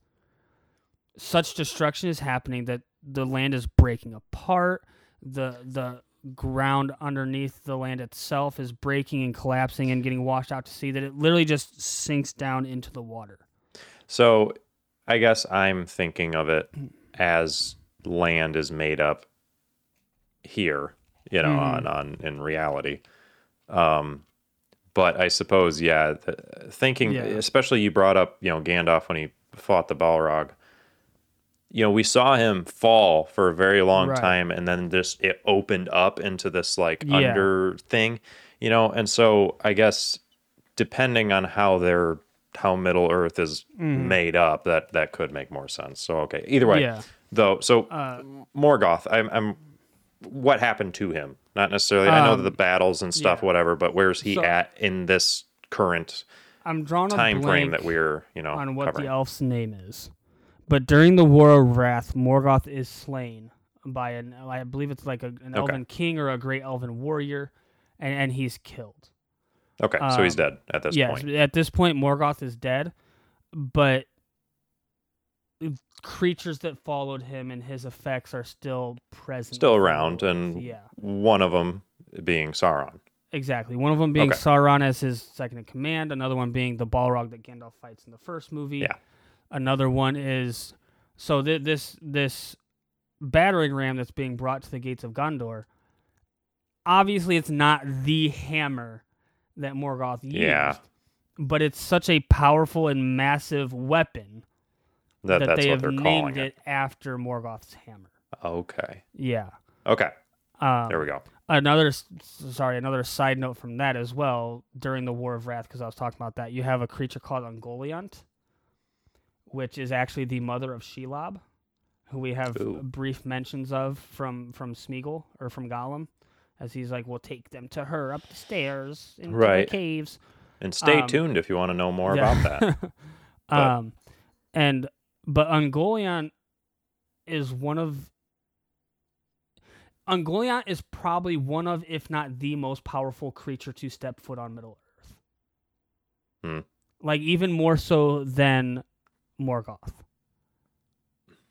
[SPEAKER 2] such destruction is happening that the land is breaking apart the the ground underneath the land itself is breaking and collapsing and getting washed out to sea that it literally just sinks down into the water
[SPEAKER 1] So, I guess I'm thinking of it as land is made up here, you know,
[SPEAKER 2] Mhm.
[SPEAKER 1] on on in reality. Um, but I suppose, yeah, thinking,
[SPEAKER 2] Yeah.
[SPEAKER 1] especially you brought up, you know, Gandalf when he fought the Balrog. You know, we saw him fall for a very long
[SPEAKER 2] Right.
[SPEAKER 1] time, and then this it opened up into this like
[SPEAKER 2] Yeah.
[SPEAKER 1] under thing, you know, and so I guess depending on how their how Middle Earth is
[SPEAKER 2] Mhm.
[SPEAKER 1] made up, that that could make more sense. So okay, either way,
[SPEAKER 2] yeah
[SPEAKER 1] though. So
[SPEAKER 2] uh,
[SPEAKER 1] Morgoth, I'm, I'm. What happened to him? Not necessarily. I know
[SPEAKER 2] Um,
[SPEAKER 1] the battles and stuff,
[SPEAKER 2] yeah.
[SPEAKER 1] whatever. But where's he
[SPEAKER 2] So-
[SPEAKER 1] at in this current
[SPEAKER 2] i'm drawing a
[SPEAKER 1] time frame that we're, you know,
[SPEAKER 2] on what
[SPEAKER 1] covering?
[SPEAKER 2] the elf's name is but during the war of wrath morgoth is slain by an i believe it's like a, an
[SPEAKER 1] Okay.
[SPEAKER 2] elven king or a great elven warrior and, and he's killed
[SPEAKER 1] okay, so he's
[SPEAKER 2] um,
[SPEAKER 1] dead at this
[SPEAKER 2] yes,
[SPEAKER 1] point.
[SPEAKER 2] at this point, Morgoth is dead, but creatures that followed him and his effects are still present.
[SPEAKER 1] Still around, and
[SPEAKER 2] yeah,
[SPEAKER 1] one of them being Sauron.
[SPEAKER 2] exactly. One of them being
[SPEAKER 1] Okay.
[SPEAKER 2] Sauron as his second in command. Another one being the Balrog that Gandalf fights in the first movie.
[SPEAKER 1] Yeah.
[SPEAKER 2] Another one is so th- this this battering ram that's being brought to the gates of Gondor. Obviously, it's not the hammer that Morgoth used.
[SPEAKER 1] Yeah.
[SPEAKER 2] But it's such a powerful and massive weapon
[SPEAKER 1] That,
[SPEAKER 2] that, they have named it.
[SPEAKER 1] it.
[SPEAKER 2] after Morgoth's hammer.
[SPEAKER 1] Okay.
[SPEAKER 2] Yeah.
[SPEAKER 1] Okay.
[SPEAKER 2] Um,
[SPEAKER 1] There we go.
[SPEAKER 2] Another, sorry, another side note from that as well. During the War of Wrath, because I was talking about that, you have a creature called Ungoliant, which is actually the mother of Shelob, who we have
[SPEAKER 1] Ooh.
[SPEAKER 2] brief mentions of from from Smeagol or from Gollum, as he's like, "We'll take them to her up the stairs into
[SPEAKER 1] Right.
[SPEAKER 2] the caves."
[SPEAKER 1] And stay
[SPEAKER 2] um,
[SPEAKER 1] tuned if you want to know more
[SPEAKER 2] Yeah.
[SPEAKER 1] about that. But-
[SPEAKER 2] um, and but Ungoliant is one of Ungoliant is probably one of, if not the most powerful creature to step foot on Middle Earth.
[SPEAKER 1] Hmm.
[SPEAKER 2] Like even more so than Morgoth.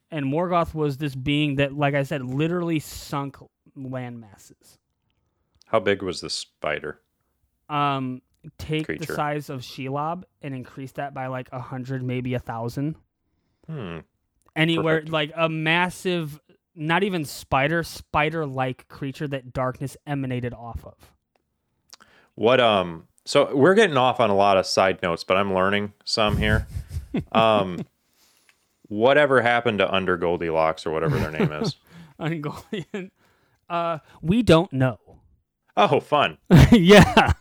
[SPEAKER 2] And Morgoth was this being that, like I said, literally sunk land masses.
[SPEAKER 1] How big was this spider?
[SPEAKER 2] Um, take
[SPEAKER 1] Creature.
[SPEAKER 2] the size of Shelob and increase that by like a hundred, maybe a thousand.
[SPEAKER 1] Hmm.
[SPEAKER 2] anywhere
[SPEAKER 1] Perfect.
[SPEAKER 2] like a massive not even spider spider like creature that darkness emanated off of
[SPEAKER 1] What um so we're getting off on a lot of side notes, but I'm learning some here. um whatever happened to under Goldilocks or whatever their name is?
[SPEAKER 2] Ungoliant. uh we don't know
[SPEAKER 1] Oh, fun.
[SPEAKER 2] yeah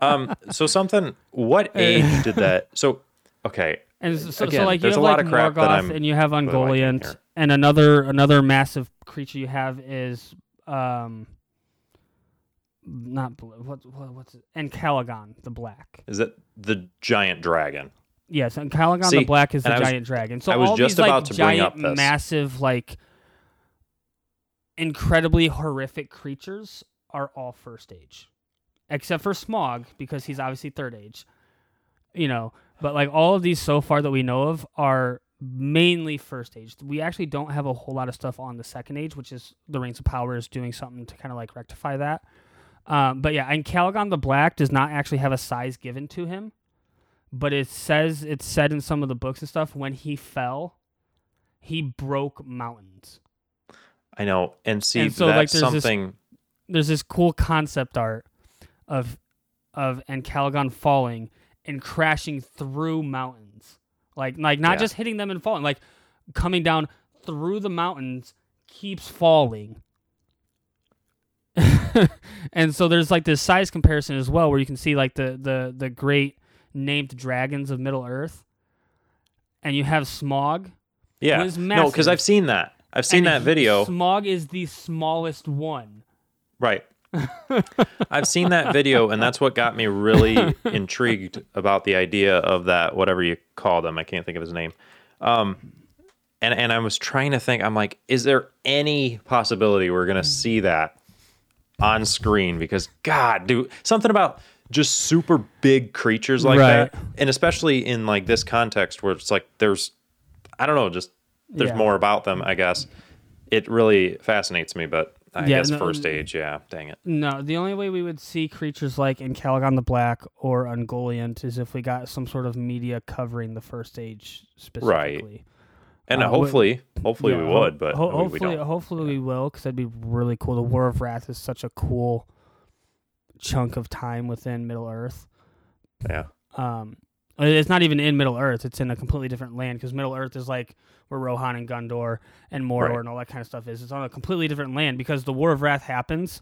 [SPEAKER 1] Um so something what age did that so okay,
[SPEAKER 2] and so, so, like you
[SPEAKER 1] there's
[SPEAKER 2] have
[SPEAKER 1] a lot
[SPEAKER 2] like
[SPEAKER 1] of crap that
[SPEAKER 2] Morgoth
[SPEAKER 1] I'm
[SPEAKER 2] and you have Ungoliant and another another massive creature you have is um not blue what, what what's it Ancalagon the black
[SPEAKER 1] is it the giant dragon?
[SPEAKER 2] Yes, Ancalagon
[SPEAKER 1] See,
[SPEAKER 2] the Black is the
[SPEAKER 1] was-
[SPEAKER 2] giant dragon. So
[SPEAKER 1] I was
[SPEAKER 2] all
[SPEAKER 1] just
[SPEAKER 2] these
[SPEAKER 1] about
[SPEAKER 2] like
[SPEAKER 1] to bring
[SPEAKER 2] giant,
[SPEAKER 1] up this.
[SPEAKER 2] massive, like incredibly horrific creatures are all first age, except for Smaug because he's obviously third age. You know, but like all of these so far that we know of are mainly first age. We actually don't have a whole lot of stuff on the second age, which is the Rings of Power is doing something to kind of like rectify that. Um, but yeah, Ancalagon the Black does not actually have a size given to him, but it says it's said in some of the books and stuff when he fell, he broke mountains.
[SPEAKER 1] I know. And see,
[SPEAKER 2] And so, like, there's this-
[SPEAKER 1] something.
[SPEAKER 2] There's this cool concept art of of Ancalagon falling and crashing through mountains, like like not
[SPEAKER 1] Yeah.
[SPEAKER 2] just hitting them and falling, like coming down through the mountains, keeps falling. and so there's like this size comparison as well, where you can see like the the the great named dragons of Middle Earth, and you have Smaug.
[SPEAKER 1] Yeah. No, because. I've seen that. I've seen
[SPEAKER 2] and
[SPEAKER 1] that video.
[SPEAKER 2] Smaug is the smallest one.
[SPEAKER 1] Right. I've seen that video, and that's what got me really intrigued about the idea of that, whatever you call them. I can't think of his name. Um, and, and I was trying to think, I'm like, is there any possibility we're going to see that on screen? Because, God, dude, something about just super big creatures like
[SPEAKER 2] Right.
[SPEAKER 1] that. And especially in like this context where it's like there's, I don't know, just there's
[SPEAKER 2] Yeah.
[SPEAKER 1] more about them, I guess. It really fascinates me, but I
[SPEAKER 2] Yeah,
[SPEAKER 1] guess
[SPEAKER 2] no,
[SPEAKER 1] first age, yeah, dang it.
[SPEAKER 2] No, the only way we would see creatures like Ancalagon the Black or Ungoliant is if we got some sort of media covering the first age specifically. Right.
[SPEAKER 1] And
[SPEAKER 2] Uh,
[SPEAKER 1] hopefully, hopefully
[SPEAKER 2] Yeah,
[SPEAKER 1] we would, but
[SPEAKER 2] ho-
[SPEAKER 1] we- we,
[SPEAKER 2] hopefully, hopefully we will, because that'd be really cool. The War of Wrath is such a cool chunk of time within Middle Earth.
[SPEAKER 1] Yeah,
[SPEAKER 2] Um, it's not even in Middle Earth; it's in a completely different land. Because Middle Earth is like where Rohan and Gondor and Mordor
[SPEAKER 1] Right.
[SPEAKER 2] and all that kind of stuff is. It's on a completely different land because the War of Wrath happens,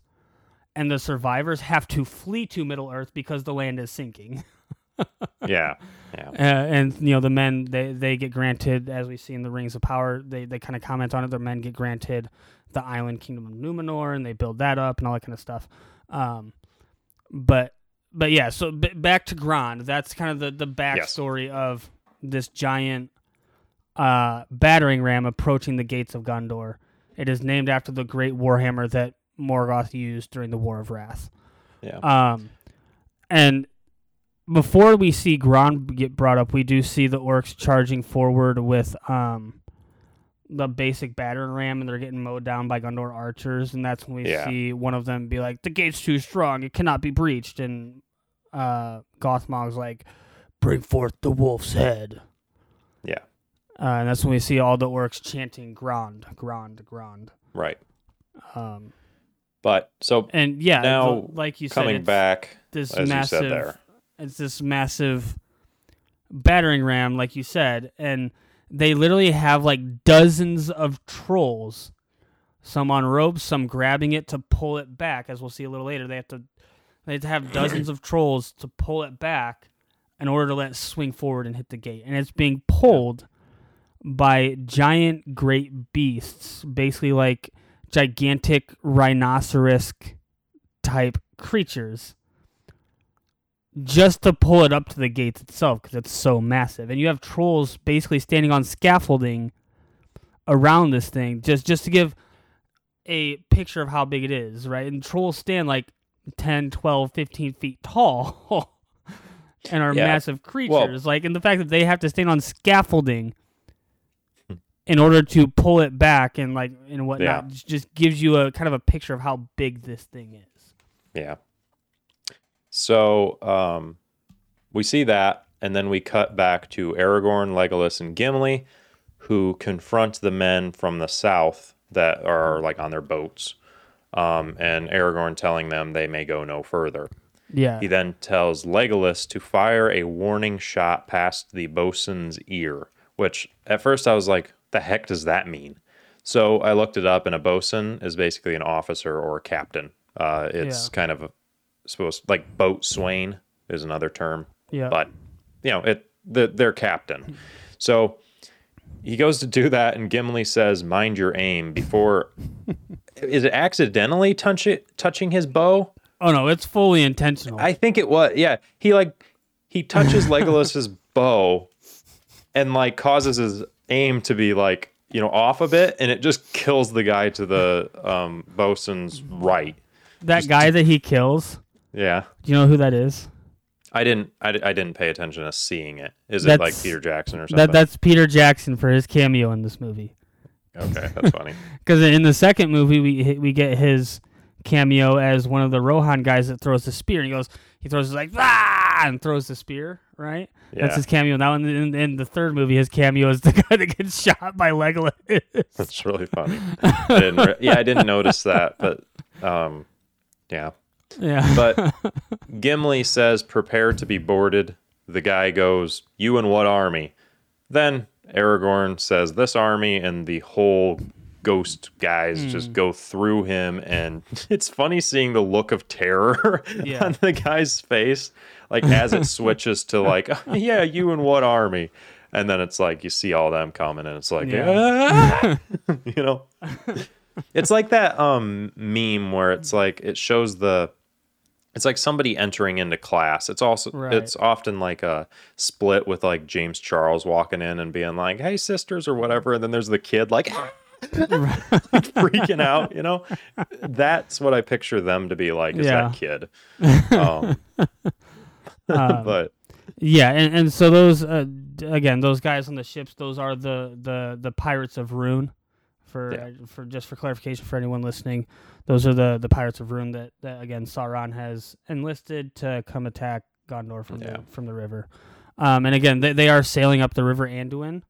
[SPEAKER 2] and the survivors have to flee to Middle Earth because the land is sinking.
[SPEAKER 1] yeah, yeah,
[SPEAKER 2] Uh, and you know the men they they get granted as we see in the Rings of Power. They they kind of comment on it. Their men get granted the island kingdom of Numenor, and they build that up and all that kind of stuff. Um, but but yeah, so b- back to Grond. That's kind of the the backstory of this giant uh, battering ram approaching the gates of Gondor. It is named after the great warhammer that Morgoth used during the War of Wrath.
[SPEAKER 1] yeah.
[SPEAKER 2] Um, and before we see Gron get brought up, we do see the orcs charging forward with um the basic battering ram, and they're getting mowed down by Gondor archers, and that's when we
[SPEAKER 1] Yeah.
[SPEAKER 2] see one of them be like, "The gate's too strong; it cannot be breached." And uh, Gothmog's like, "Bring forth the wolf's head."
[SPEAKER 1] Yeah.
[SPEAKER 2] Uh, and that's when we see all the orcs chanting "Grond, Grond, Grond."
[SPEAKER 1] right.
[SPEAKER 2] Um,
[SPEAKER 1] But so
[SPEAKER 2] and yeah,
[SPEAKER 1] Now,
[SPEAKER 2] the- like you said,
[SPEAKER 1] coming
[SPEAKER 2] it's-
[SPEAKER 1] back,
[SPEAKER 2] this
[SPEAKER 1] as
[SPEAKER 2] massive
[SPEAKER 1] said there,
[SPEAKER 2] it's this massive battering ram like you said and they literally have like dozens of trolls some on ropes some grabbing it to pull it back as we'll see a little later. They have to they have to have dozens of trolls to pull it back in order to let it swing forward and hit the gate. And it's being pulled by giant great beasts basically like gigantic rhinoceros type creatures just to pull it up to the gates itself because it's so massive. And you have trolls basically standing on scaffolding around this thing just just to give a picture of how big it is, right? And trolls stand like 10, 12, 15 feet tall and are
[SPEAKER 1] Yeah.
[SPEAKER 2] massive creatures. like, and the fact that they have to stand on scaffolding hmm. in order to pull it back and like and whatnot j- just gives you a kind of a picture of how big this thing is.
[SPEAKER 1] yeah. So um, we see that, and then we cut back to Aragorn, Legolas, and Gimli, who confront the men from the south that are like on their boats. Um, and Aragorn telling them they may go no further.
[SPEAKER 2] Yeah.
[SPEAKER 1] He then tells Legolas to fire a warning shot past the bosun's ear, which at first I was like, the heck does that mean? So I looked it up, and a bosun is basically an officer or a captain. Uh, it's
[SPEAKER 2] Yeah.
[SPEAKER 1] kind of a, supposed like boat swain is another term,
[SPEAKER 2] Yeah.
[SPEAKER 1] but you know it the, their captain. So he goes to do that, and Gimli says, "Mind your aim." Before is it accidentally touch it, touching his bow?
[SPEAKER 2] Oh no, it's fully intentional.
[SPEAKER 1] I think it was. Yeah, he like he touches Legolas's bow, and like causes his aim to be like you know off a bit, and it just kills the guy to the um, bosun's right.
[SPEAKER 2] that guy that he kills,
[SPEAKER 1] Yeah.
[SPEAKER 2] Do you know who that is?
[SPEAKER 1] I didn't. I, I didn't pay attention to seeing it. Is it like Peter Jackson or something?
[SPEAKER 2] That that's Peter Jackson for his cameo in this movie.
[SPEAKER 1] okay, that's funny.
[SPEAKER 2] Because in the second movie, we we get his cameo as one of the Rohan guys that throws the spear. And he goes, he throws his like ah, and throws the spear. Right.
[SPEAKER 1] Yeah,
[SPEAKER 2] That's his cameo. Now in, in, in the third movie, his cameo is the guy that gets shot by Legolas.
[SPEAKER 1] that's really funny. I didn't. Re- yeah, I didn't notice that, but um, yeah.
[SPEAKER 2] Yeah.
[SPEAKER 1] But Gimli says, "Prepare to be boarded." The guy goes, "You and what army?" Then Aragorn says, "This army," and the whole ghost guys
[SPEAKER 2] Hmm.
[SPEAKER 1] just go through him, and it's funny seeing the look of terror
[SPEAKER 2] Yeah.
[SPEAKER 1] on the guy's face, like as it switches to like, "Yeah, you and what army?" And then it's like you see all them coming, and it's like,
[SPEAKER 2] Yeah.
[SPEAKER 1] "Ah!" you know, it's like that um meme where it's like it shows the it's like somebody entering into class. It's also
[SPEAKER 2] Right.
[SPEAKER 1] it's often like a split with like James Charles walking in and being like, "Hey sisters" or whatever, and then there's the kid like freaking out, you know? That's what I picture them to be like is
[SPEAKER 2] Yeah.
[SPEAKER 1] that kid. Um,
[SPEAKER 2] Um,
[SPEAKER 1] but
[SPEAKER 2] Yeah, and, and so those uh, again, those guys on the ships, those are the the the pirates of Rhûn. For
[SPEAKER 1] Yeah.
[SPEAKER 2] uh, for just for clarification for anyone listening, those are the the pirates of Rhûn that, that again Sauron has enlisted to come attack Gondor from
[SPEAKER 1] Yeah.
[SPEAKER 2] the from the river. Um, and again, they, they are sailing up the river Anduin,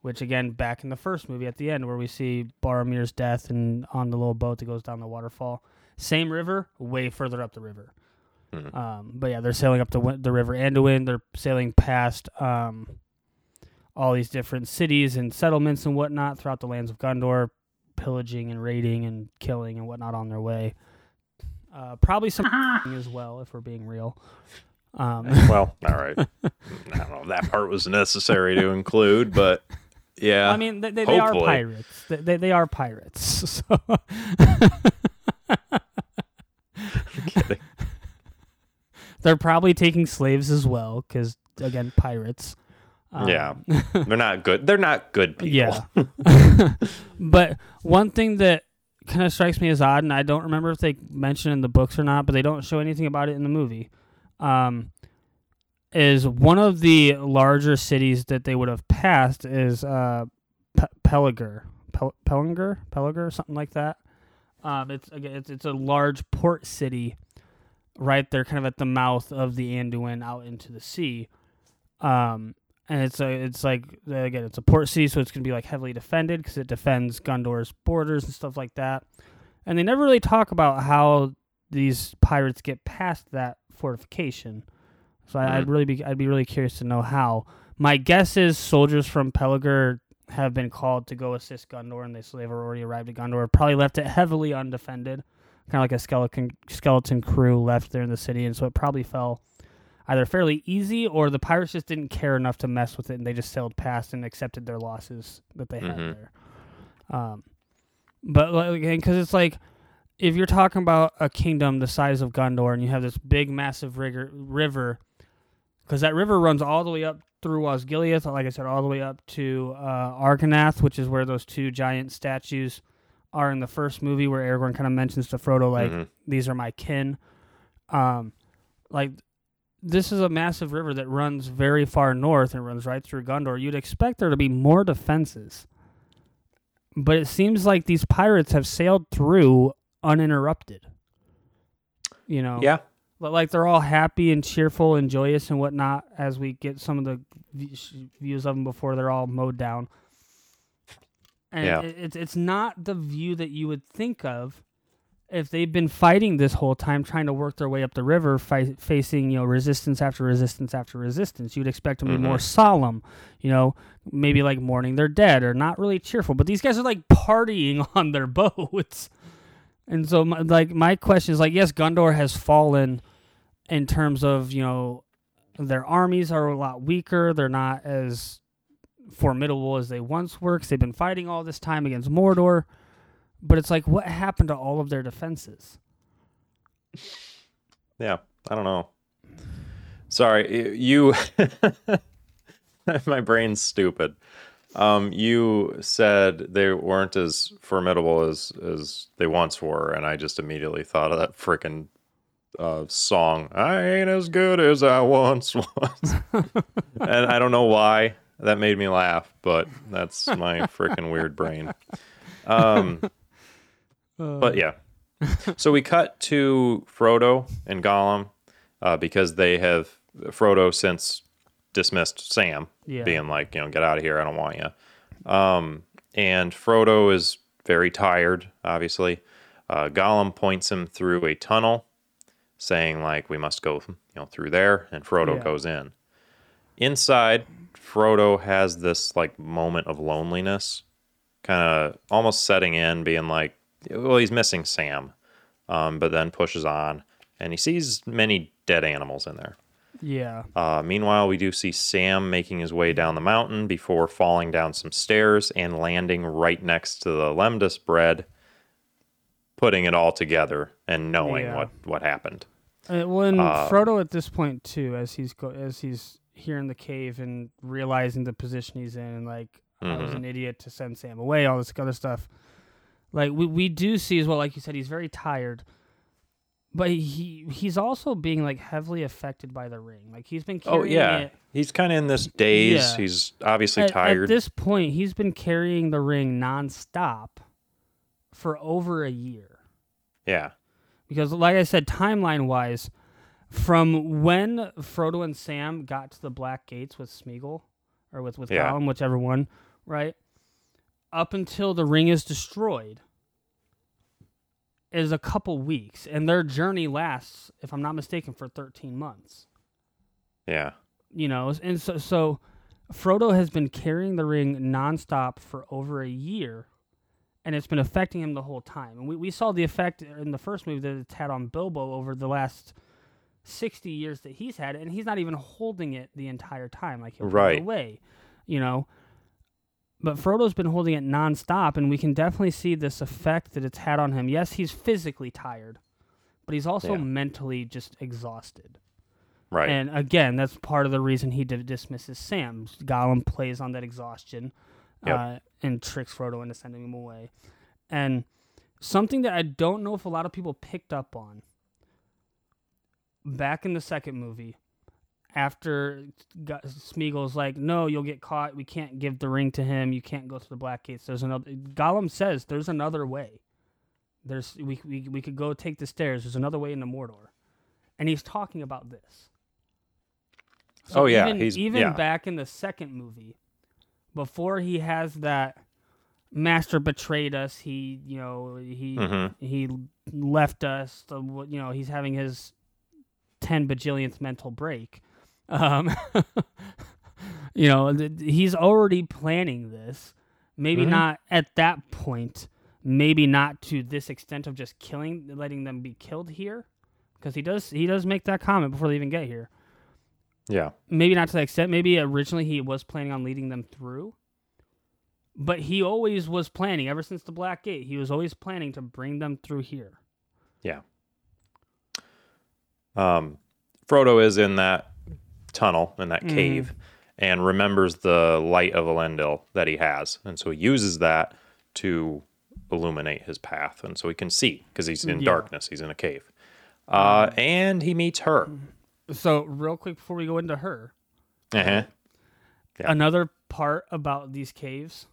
[SPEAKER 2] which again back in the first movie at the end where we see Boromir's death and on the little boat that goes down the waterfall. Same river, way further up the river.
[SPEAKER 1] Mhm.
[SPEAKER 2] Um, but yeah, they're sailing up the the river Anduin. They're sailing past um, all these different cities and settlements and whatnot throughout the lands of Gondor, pillaging and raiding and killing and whatnot on their way. Uh, probably some as well, if we're being real. Um,
[SPEAKER 1] well, all right. I don't know if that part was necessary to include, but yeah.
[SPEAKER 2] I mean, they, they, they are pirates. They, they, they are pirates. So
[SPEAKER 1] kidding.
[SPEAKER 2] they're probably taking slaves as well, because again, pirates. Um,
[SPEAKER 1] Yeah. They're not good. They're not good people.
[SPEAKER 2] Yeah. but one thing that kind of strikes me as odd, and I don't remember if they mention in the books or not, but they don't show anything about it in the movie, um, is one of the larger cities that they would have passed is uh, Pe- Pelagar. Pel- Pelagar? Pelagar? Something like that. Um, it's, again, it's, it's a large port city right there, kind of at the mouth of the Anduin out into the sea. Um, and it's a, it's like again, it's a port city, so it's gonna be like heavily defended because it defends Gondor's borders and stuff like that. And they never really talk about how these pirates get past that fortification. So I, I'd
[SPEAKER 1] Mhm.
[SPEAKER 2] really be, I'd be really curious to know how. My guess is soldiers from Pelagar have been called to go assist Gondor, and they so they've already arrived at Gondor. Probably left it heavily undefended, kind of like a skeleton skeleton crew left there in the city, and so it probably fell either fairly easy or the pirates just didn't care enough to mess with it and they just sailed past and accepted their losses that they had
[SPEAKER 1] Mhm.
[SPEAKER 2] there. Um, but like, because it's like if you're talking about a kingdom the size of Gondor and you have this big, massive rigor, river, because that river runs all the way up through Osgiliath, like I said, all the way up to uh, Argonath, which is where those two giant statues are in the first movie, where Aragorn kind of mentions to Frodo, like,
[SPEAKER 1] Mhm.
[SPEAKER 2] these are my kin. Um, like this is a massive river that runs very far north and runs right through Gondor. You'd expect there to be more defenses, but it seems like these pirates have sailed through uninterrupted. You know,
[SPEAKER 1] Yeah.
[SPEAKER 2] Li- like they're all happy and cheerful and joyous and whatnot as we get some of the views of them before they're all mowed down. And
[SPEAKER 1] Yeah.
[SPEAKER 2] it, it's it's not the view that you would think of if they've been fighting this whole time, trying to work their way up the river, fi- facing you know resistance after resistance after resistance. You'd expect them to be more
[SPEAKER 1] Mhm.
[SPEAKER 2] solemn, you know, maybe like mourning their dead or not really cheerful. But these guys are like partying on their boats. And so, my, like, my question is like, yes, Gondor has fallen in terms of you know their armies are a lot weaker. They're not as formidable as they once were because they've been fighting all this time against Mordor. But it's like, what happened to all of their defenses?
[SPEAKER 1] Yeah, I don't know. Sorry, you. my brain's stupid. Um, you said they weren't as formidable as as they once were, and I just immediately thought of that freaking uh, song. I ain't as good as I once was, and I don't know why that made me laugh, but that's my freaking weird brain. Um, but yeah, so we cut to Frodo and Gollum uh, because they have Frodo since dismissed Sam,
[SPEAKER 2] Yeah.
[SPEAKER 1] being like, you know, get out of here, I don't want you. Um, and Frodo is very tired, obviously. Uh, Gollum points him through a tunnel, saying like, we must go, you know, through there, and Frodo
[SPEAKER 2] Yeah.
[SPEAKER 1] goes in. Inside, Frodo has this like moment of loneliness, kind of almost setting in, being like, well, he's missing Sam, um, but then pushes on, and he sees many dead animals in there.
[SPEAKER 2] Yeah.
[SPEAKER 1] Uh, meanwhile, we do see Sam making his way down the mountain before falling down some stairs and landing right next to the lembas bread, putting it all together and knowing
[SPEAKER 2] Yeah.
[SPEAKER 1] what, what happened.
[SPEAKER 2] Uh, when
[SPEAKER 1] Uh,
[SPEAKER 2] Frodo at this point too, as he's go- as he's here in the cave and realizing the position he's in, and like I was
[SPEAKER 1] Mhm.
[SPEAKER 2] an idiot to send Sam away, all this other stuff. Like we we do see as well, like you said, he's very tired, but he he's also being like heavily affected by the ring. Like he's been
[SPEAKER 1] oh,
[SPEAKER 2] carrying Oh,
[SPEAKER 1] yeah.
[SPEAKER 2] it.
[SPEAKER 1] He's kind of in this daze.
[SPEAKER 2] Yeah.
[SPEAKER 1] He's obviously
[SPEAKER 2] At, at this point, he's been carrying the ring nonstop for over a year.
[SPEAKER 1] yeah.
[SPEAKER 2] because like i said timeline wise from when frodo and sam got to the black gates with smeagol or with with
[SPEAKER 1] Yeah.
[SPEAKER 2] Gollum, whichever one right up until the ring is destroyed is a couple weeks and their journey lasts if i'm not mistaken for 13 months
[SPEAKER 1] Yeah.
[SPEAKER 2] you know and so so frodo has been carrying the ring nonstop for over a year and it's been affecting him the whole time and we, we saw the effect in the first movie that it's had on bilbo over the last 60 years that he's had it, and he's not even holding it the entire time like he'll
[SPEAKER 1] Right.
[SPEAKER 2] away you know but frodo's been holding it nonstop and we can definitely see this effect that it's had on him yes he's physically tired but he's also
[SPEAKER 1] Yeah.
[SPEAKER 2] mentally just exhausted
[SPEAKER 1] Right.
[SPEAKER 2] and again, that's part of the reason he did dismisses Sam. Gollum plays on that exhaustion
[SPEAKER 1] Yep.
[SPEAKER 2] uh, and tricks Frodo into sending him away. And something that I don't know if a lot of people picked up on back in the second movie, after Go- Smeagol's like, "No, you'll get caught. We can't give the ring to him. You can't go through the Black Gates." There's another. Gollum says, "There's another way. There's we we we could go take the stairs. There's another way into Mordor," and he's talking about this.
[SPEAKER 1] Oh, yeah,
[SPEAKER 2] even,
[SPEAKER 1] he's-
[SPEAKER 2] even
[SPEAKER 1] yeah.
[SPEAKER 2] back in the second movie, before he has that master betrayed us. He you know he
[SPEAKER 1] Mhm.
[SPEAKER 2] he left us. The, you know he's having his ten bajillionth mental break. Um, you know th- he's already planning this. Maybe
[SPEAKER 1] Mhm.
[SPEAKER 2] not at that point. Maybe not to this extent of just killing, letting them be killed here, because he does he does make that comment before they even get here
[SPEAKER 1] Yeah.
[SPEAKER 2] maybe not to that extent. Maybe originally he was planning on leading them through, but he always was planning ever since the Black Gate. He was always planning to bring them through here. Yeah.
[SPEAKER 1] Um, Frodo is in that tunnel in that
[SPEAKER 2] Mhm.
[SPEAKER 1] cave and remembers the light of Elendil that he has, and so he uses that to illuminate his path, and so he can see because he's in
[SPEAKER 2] Yeah.
[SPEAKER 1] darkness. He's in a cave, uh, and he meets her.
[SPEAKER 2] So, real quick before we go into her,
[SPEAKER 1] Uh-huh. Yeah.
[SPEAKER 2] another part about these caves,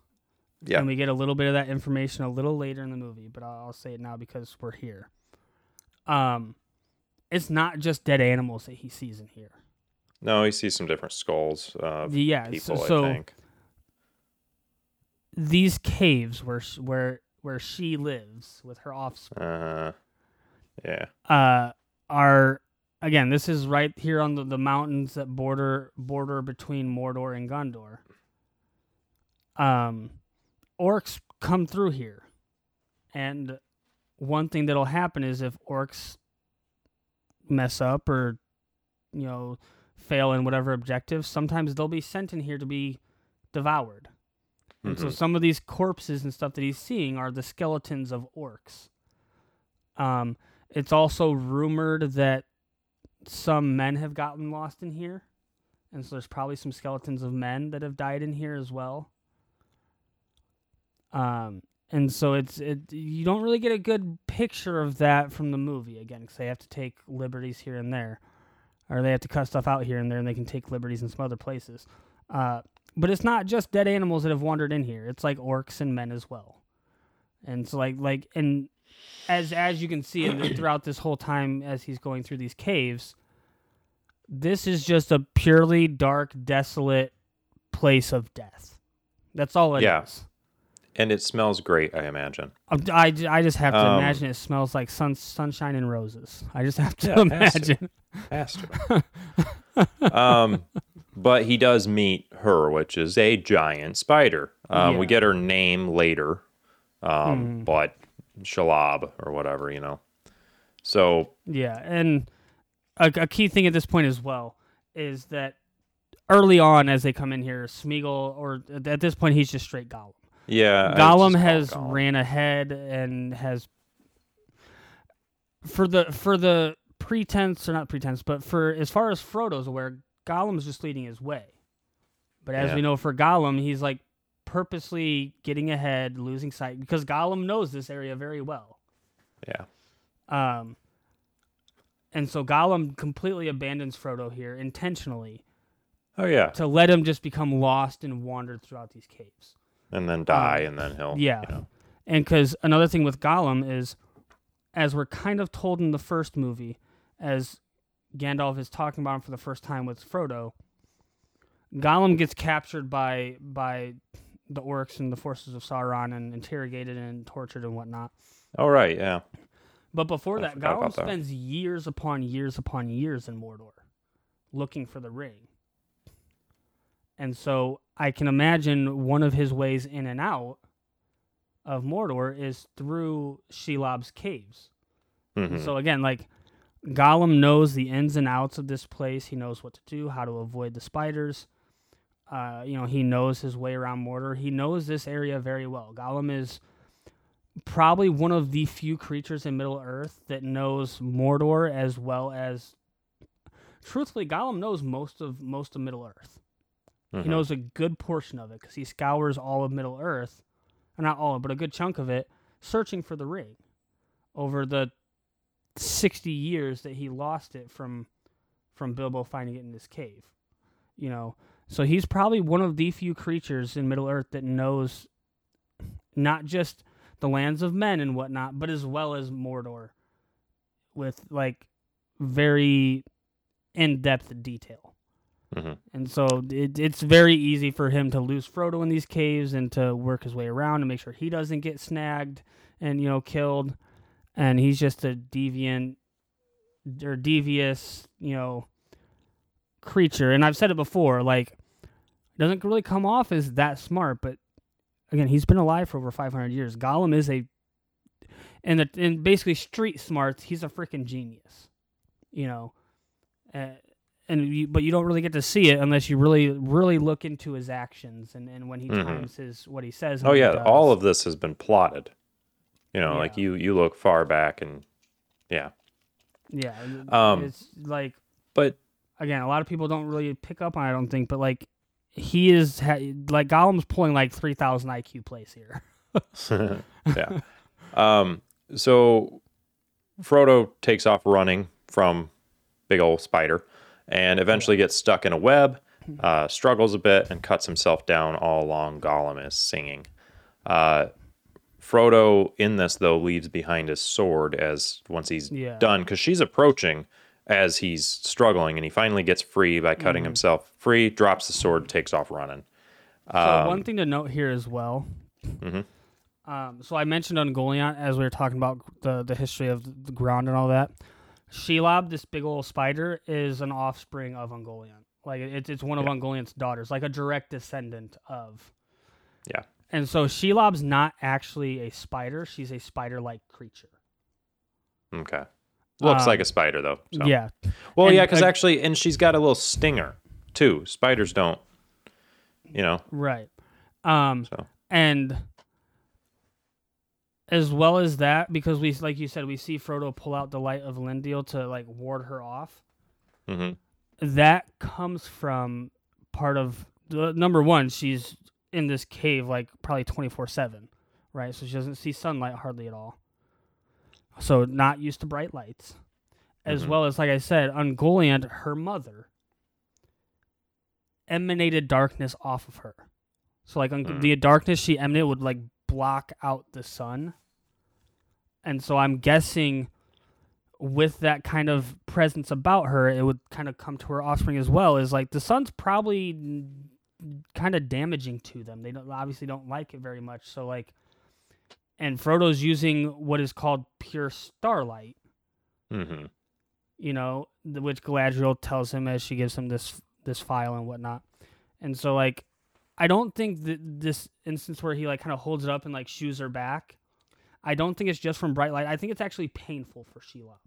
[SPEAKER 1] Yeah.
[SPEAKER 2] and we get a little bit of that information a little later in the movie, but I'll say it now because we're here. Um, it's not just dead animals that he sees in here.
[SPEAKER 1] No, he sees some different skulls of
[SPEAKER 2] Yeah, so-
[SPEAKER 1] people.
[SPEAKER 2] so
[SPEAKER 1] I think.
[SPEAKER 2] these caves where where where she lives with her offspring.
[SPEAKER 1] Uh, yeah.
[SPEAKER 2] uh, are again. This is right here on the, the mountains that border border between Mordor and Gondor. Um, orcs come through here, and one thing that'll happen is if orcs mess up or you know fail in whatever objectives, sometimes they'll be sent in here to be devoured. And so
[SPEAKER 1] Mhm.
[SPEAKER 2] some of these corpses and stuff that he's seeing are the skeletons of orcs. Um, it's also rumored that some men have gotten lost in here, and so there's probably some skeletons of men that have died in here as well. Um, and so it's it you don't really get a good picture of that from the movie again because they have to take liberties here and there, or they have to cut stuff out here and there, and they can take liberties in some other places. Uh, but it's not just dead animals that have wandered in here; it's like orcs and men as well. And so like like and as as you can see throughout this whole time as he's going through these caves, this is just a purely dark, desolate place of death. That's all it is.
[SPEAKER 1] Yeah. And it smells great, I imagine.
[SPEAKER 2] Um, I, I just have to
[SPEAKER 1] Um,
[SPEAKER 2] imagine it smells like sun, sunshine and roses. I just have to
[SPEAKER 1] Yeah, it has to.
[SPEAKER 2] imagine.
[SPEAKER 1] Has to. um, but he does meet her, which is a giant spider. Um, We get her name later, um,
[SPEAKER 2] Mhm.
[SPEAKER 1] but Shelob or whatever, you know. So
[SPEAKER 2] Yeah, and a, a key thing at this point as well is that early on, as they come in here, Smeagol, or at this point, he's just straight Gollum.
[SPEAKER 1] Yeah,
[SPEAKER 2] Gollum has
[SPEAKER 1] Gollum.
[SPEAKER 2] ran ahead and has for the for the pretense or not pretense, but for as far as Frodo's aware, Gollum's just leading his way. But as
[SPEAKER 1] Yeah.
[SPEAKER 2] we know for Gollum, he's like purposely getting ahead, losing sight because Gollum knows this area very well.
[SPEAKER 1] Yeah.
[SPEAKER 2] Um, and so Gollum completely abandons Frodo here intentionally
[SPEAKER 1] Oh yeah,
[SPEAKER 2] to let him just become lost and wander throughout these caves.
[SPEAKER 1] And then die, and then he'll
[SPEAKER 2] Um, yeah.
[SPEAKER 1] you know.
[SPEAKER 2] And because another thing with Gollum is, as we're kind of told in the first movie, as Gandalf is talking about him for the first time with Frodo, Gollum gets captured by by the orcs and the forces of Sauron and interrogated and tortured and whatnot.
[SPEAKER 1] Oh right, yeah,
[SPEAKER 2] But before
[SPEAKER 1] I
[SPEAKER 2] that, Gollum
[SPEAKER 1] about that.
[SPEAKER 2] spends years upon years upon years in Mordor looking for the ring. And so I can imagine one of his ways in and out of Mordor is through Shelob's caves.
[SPEAKER 1] Mhm.
[SPEAKER 2] So again, like Gollum knows the ins and outs of this place. He knows what to do, how to avoid the spiders. Uh, you know, he knows his way around Mordor. He knows this area very well. Gollum is probably one of the few creatures in Middle Earth that knows Mordor as well as. Truthfully, Gollum knows most of most of Middle Earth.
[SPEAKER 1] Mhm.
[SPEAKER 2] He knows a good portion of it because he scours all of Middle Earth, or not all, but a good chunk of it, searching for the ring over the sixty years that he lost it from from Bilbo finding it in his cave. You know, so he's probably one of the few creatures in Middle Earth that knows not just the lands of men and whatnot, but as well as Mordor, with like very in depth detail.
[SPEAKER 1] Mhm.
[SPEAKER 2] And so it, it's very easy for him to lose Frodo in these caves and to work his way around and make sure he doesn't get snagged and you know killed. And he's just a deviant or devious, you know, creature. And I've said it before, like doesn't really come off as that smart, but again, he's been alive for over 500 years. Gollum is a and the, and basically street smarts, he's a freaking genius. You know, uh, and you, but you don't really get to see it unless you really really look into his actions and, and when he
[SPEAKER 1] Mhm.
[SPEAKER 2] times his what he says.
[SPEAKER 1] Oh yeah, all of this has been plotted. You know, like you you look far back and yeah.
[SPEAKER 2] yeah.
[SPEAKER 1] Um,
[SPEAKER 2] it's like
[SPEAKER 1] But
[SPEAKER 2] again, a lot of people don't really pick up on. it, I don't think, but like he is ha- like Gollum's pulling like three thousand IQ plays here.
[SPEAKER 1] yeah. Um so Frodo takes off running from big old spider and eventually gets stuck in a web, uh, struggles a bit and cuts himself down all along Gollum is singing. Uh, Frodo in this though leaves behind his sword as once he's
[SPEAKER 2] Yeah.
[SPEAKER 1] done because she's approaching as he's struggling and he finally gets free by
[SPEAKER 2] Mm-hmm.
[SPEAKER 1] cutting himself free, drops the sword, takes off running.
[SPEAKER 2] So
[SPEAKER 1] Um,
[SPEAKER 2] one thing to note here as well.
[SPEAKER 1] Mhm.
[SPEAKER 2] Um, so I mentioned on Ungoliant as we were talking about the the history of the ground and all that. Shelob, this big old spider, is an offspring of Ungoliant. Like it's it's one of
[SPEAKER 1] Yeah.
[SPEAKER 2] Ungoliant's daughters, like a direct descendant of.
[SPEAKER 1] Yeah.
[SPEAKER 2] And so Shelob's not actually a spider; she's a spider-like creature.
[SPEAKER 1] Okay. Looks
[SPEAKER 2] Um,
[SPEAKER 1] like a spider though. So.
[SPEAKER 2] Yeah.
[SPEAKER 1] Well,
[SPEAKER 2] And,
[SPEAKER 1] yeah, because actually, and she's got a little stinger too. Spiders don't, you know.
[SPEAKER 2] Right. Um
[SPEAKER 1] So
[SPEAKER 2] and as well as that because we like you said we see Frodo pull out the light of Elendil to like ward her off.
[SPEAKER 1] hmm
[SPEAKER 2] That comes from part of the number one she's in this cave like probably 24/7 right? So she doesn't see sunlight hardly at all. So not used to bright lights. As
[SPEAKER 1] Mhm.
[SPEAKER 2] well as, like I said, Ungoliant, her mother, emanated darkness off of her. So like un-
[SPEAKER 1] Mm.
[SPEAKER 2] the darkness she emanated would like block out the sun. And so I'm guessing with that kind of presence about her, it would kind of come to her offspring as well. Is like the sun's probably kind of damaging to them. They don't, obviously don't like it very much. So like, and Frodo's using what is called pure starlight.
[SPEAKER 1] Mm-hmm.
[SPEAKER 2] You know, which Galadriel tells him as she gives him this this phial and whatnot. And so like, I don't think that this instance where he like kind of holds it up and like shoos her back. I don't think it's just from bright light. I think it's actually painful for Shelob.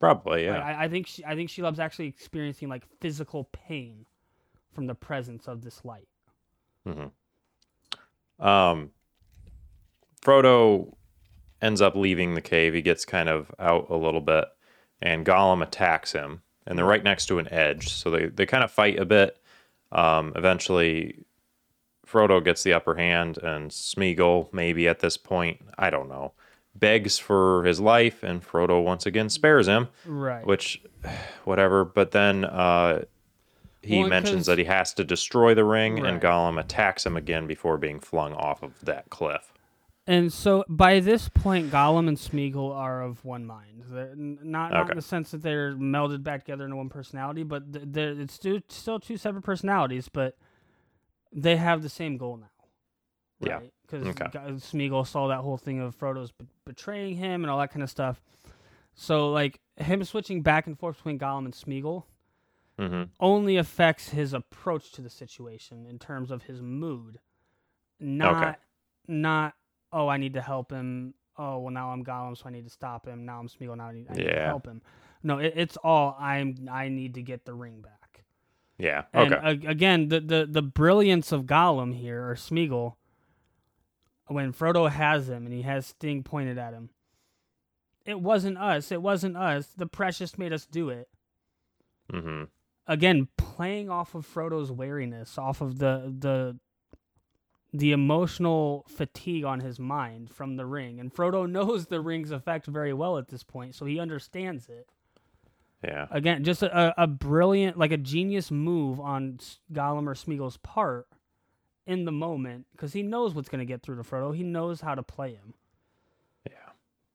[SPEAKER 1] Probably, yeah.
[SPEAKER 2] Like, I, I think she, I think Shelob's actually experiencing like physical pain from the presence of this light. Hmm.
[SPEAKER 1] Um, Frodo ends up leaving the cave. He gets kind of out a little bit, and Gollum attacks him. And they're right next to an edge, so they, they kind of fight a bit. Um, eventually, Frodo gets the upper hand, and Smeagol, maybe at this point, I don't know, begs for his life, and Frodo once again spares him,
[SPEAKER 2] Right.
[SPEAKER 1] which, whatever. But then uh, he
[SPEAKER 2] Well,
[SPEAKER 1] mentions that he has to destroy the ring, and Gollum attacks him again before being flung off of that cliff.
[SPEAKER 2] And so by this point, Gollum and Smeagol are of one mind. They're not, not
[SPEAKER 1] Okay.
[SPEAKER 2] in the sense that they're melded back together into one personality, but th- they're, it's still, still two separate personalities, but they have the same goal now.
[SPEAKER 1] Yeah.
[SPEAKER 2] Because
[SPEAKER 1] Okay.
[SPEAKER 2] Smeagol saw that whole thing of Frodo's be- betraying him and all that kind of stuff. So, like, him switching back and forth between Gollum and Smeagol
[SPEAKER 1] hmm
[SPEAKER 2] only affects his approach to the situation in terms of his mood. Not not oh I need to help him. Oh well now I'm Gollum so I need to stop him. Now I'm Smeagol now I need, I need to help him. No, it, it's all I'm I need to get the ring back.
[SPEAKER 1] Yeah.
[SPEAKER 2] And
[SPEAKER 1] Okay.
[SPEAKER 2] a- again, the, the the brilliance of Gollum here or Smeagol when Frodo has him and he has Sting pointed at him. It wasn't us. It wasn't us. The precious made us do it
[SPEAKER 1] hmm
[SPEAKER 2] again playing off of Frodo's wariness, off of the the the emotional fatigue on his mind from the ring. And Frodo knows the ring's effect very well at this point, so he understands it.
[SPEAKER 1] Yeah.
[SPEAKER 2] Again, just a, a brilliant, like a genius move on Gollum or Smeagol's part in the moment, because he knows what's going to get through to Frodo. He knows how to play him.
[SPEAKER 1] Yeah.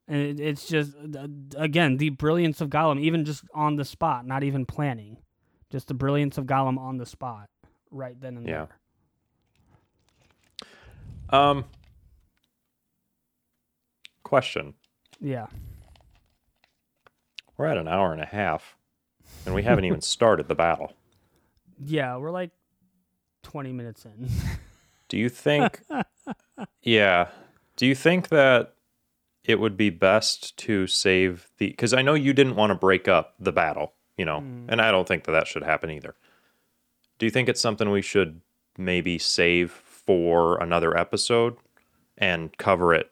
[SPEAKER 2] And it, it's just, uh, again, the brilliance of Gollum, even just on the spot, not even planning. Just the brilliance of Gollum on the spot, right then and
[SPEAKER 1] Yeah.
[SPEAKER 2] there.
[SPEAKER 1] Um. Question:
[SPEAKER 2] Yeah.
[SPEAKER 1] We're at an hour and a half, and we haven't even started the battle.
[SPEAKER 2] Yeah, we're like 20 minutes in.
[SPEAKER 1] Do you think? yeah. Do you think that it would be best to save the? Because I know you didn't want to break up the battle, you know, mm. and I don't think that that should happen either. Do you think it's something we should maybe save for another episode and cover it,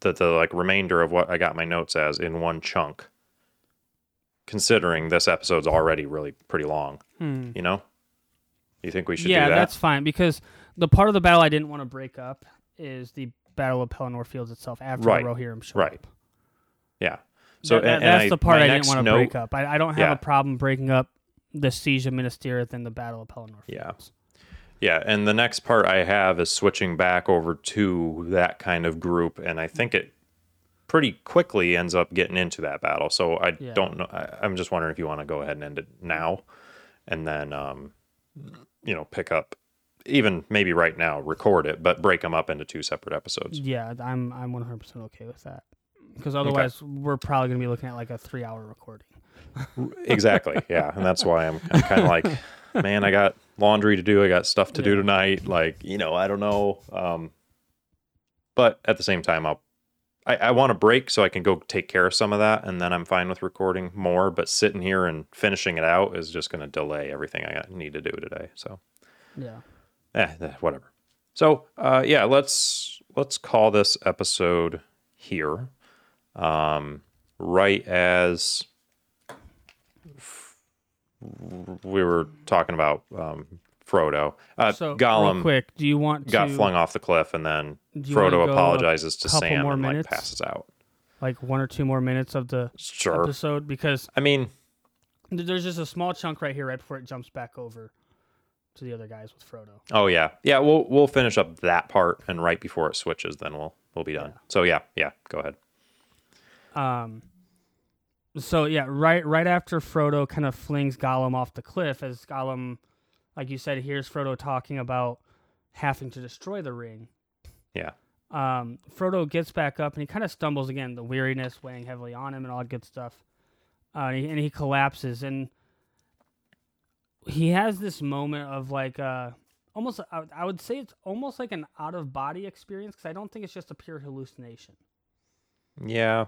[SPEAKER 1] the the like remainder of what I got my notes as in one chunk? Considering this episode's already really pretty long,
[SPEAKER 2] Hmm.
[SPEAKER 1] you know. You think we should
[SPEAKER 2] yeah,
[SPEAKER 1] do that?
[SPEAKER 2] that's fine because the part of the battle I didn't want to break up is the Battle of Pelennor Fields itself after
[SPEAKER 1] Right,
[SPEAKER 2] the Rohirrim show
[SPEAKER 1] right.
[SPEAKER 2] up.
[SPEAKER 1] Yeah. So
[SPEAKER 2] That-
[SPEAKER 1] and-
[SPEAKER 2] that's
[SPEAKER 1] I-
[SPEAKER 2] the part
[SPEAKER 1] my
[SPEAKER 2] I didn't want to
[SPEAKER 1] note-
[SPEAKER 2] break up. I, I don't have
[SPEAKER 1] Yeah.
[SPEAKER 2] a problem breaking up the siege of Minas Tirith and the Battle of Pelennor
[SPEAKER 1] Yeah. Yeah, and the next part I have is switching back over to that kind of group, and I think it pretty quickly ends up getting into that battle. So I
[SPEAKER 2] Yeah.
[SPEAKER 1] don't know. I, I'm just wondering if you want to go ahead and end it now, and then um, you know pick up, even maybe right now, record it, but break them up into two separate episodes.
[SPEAKER 2] Yeah, I'm I'm 100% okay with that. Because otherwise, we're probably going to be looking at like a three hour recording.
[SPEAKER 1] exactly. Yeah, and that's why I'm, I'm kind of like, man, I got laundry to do. I got stuff to do tonight. Like, you know, I don't know. Um, but at the same time, I'll, I, I want to break so I can go take care of some of that, and then I'm fine with recording more. But sitting here and finishing it out is just going to delay everything I need to do today. So,
[SPEAKER 2] Yeah.
[SPEAKER 1] eh, eh, whatever. So, uh, yeah, let's let's call this episode here. Um, right as we were talking about um, Frodo. Uh,
[SPEAKER 2] So
[SPEAKER 1] Gollum
[SPEAKER 2] quick, do you want to
[SPEAKER 1] got flung off the cliff, and then
[SPEAKER 2] do you wanna
[SPEAKER 1] Frodo apologizes to Sam
[SPEAKER 2] more
[SPEAKER 1] and like passes out.
[SPEAKER 2] like one or two more minutes of the
[SPEAKER 1] Sure.
[SPEAKER 2] episode because
[SPEAKER 1] I mean,
[SPEAKER 2] there's just a small chunk right here right before it jumps back over to the other guys with Frodo.
[SPEAKER 1] oh yeah, yeah. We'll we'll finish up that part, and right before it switches, then we'll we'll be done. So yeah, yeah. Go ahead.
[SPEAKER 2] Um. So yeah, right right after Frodo kind of flings Gollum off the cliff, as Gollum, like you said, here's Frodo talking about having to destroy the ring.
[SPEAKER 1] Yeah.
[SPEAKER 2] Um, Frodo gets back up and he kind of stumbles again, the weariness weighing heavily on him and all that good stuff. Uh, and, he, and he collapses and he has this moment of like uh almost I would- I would say it's almost like an out of body experience because I don't think it's just a pure hallucination.
[SPEAKER 1] Yeah,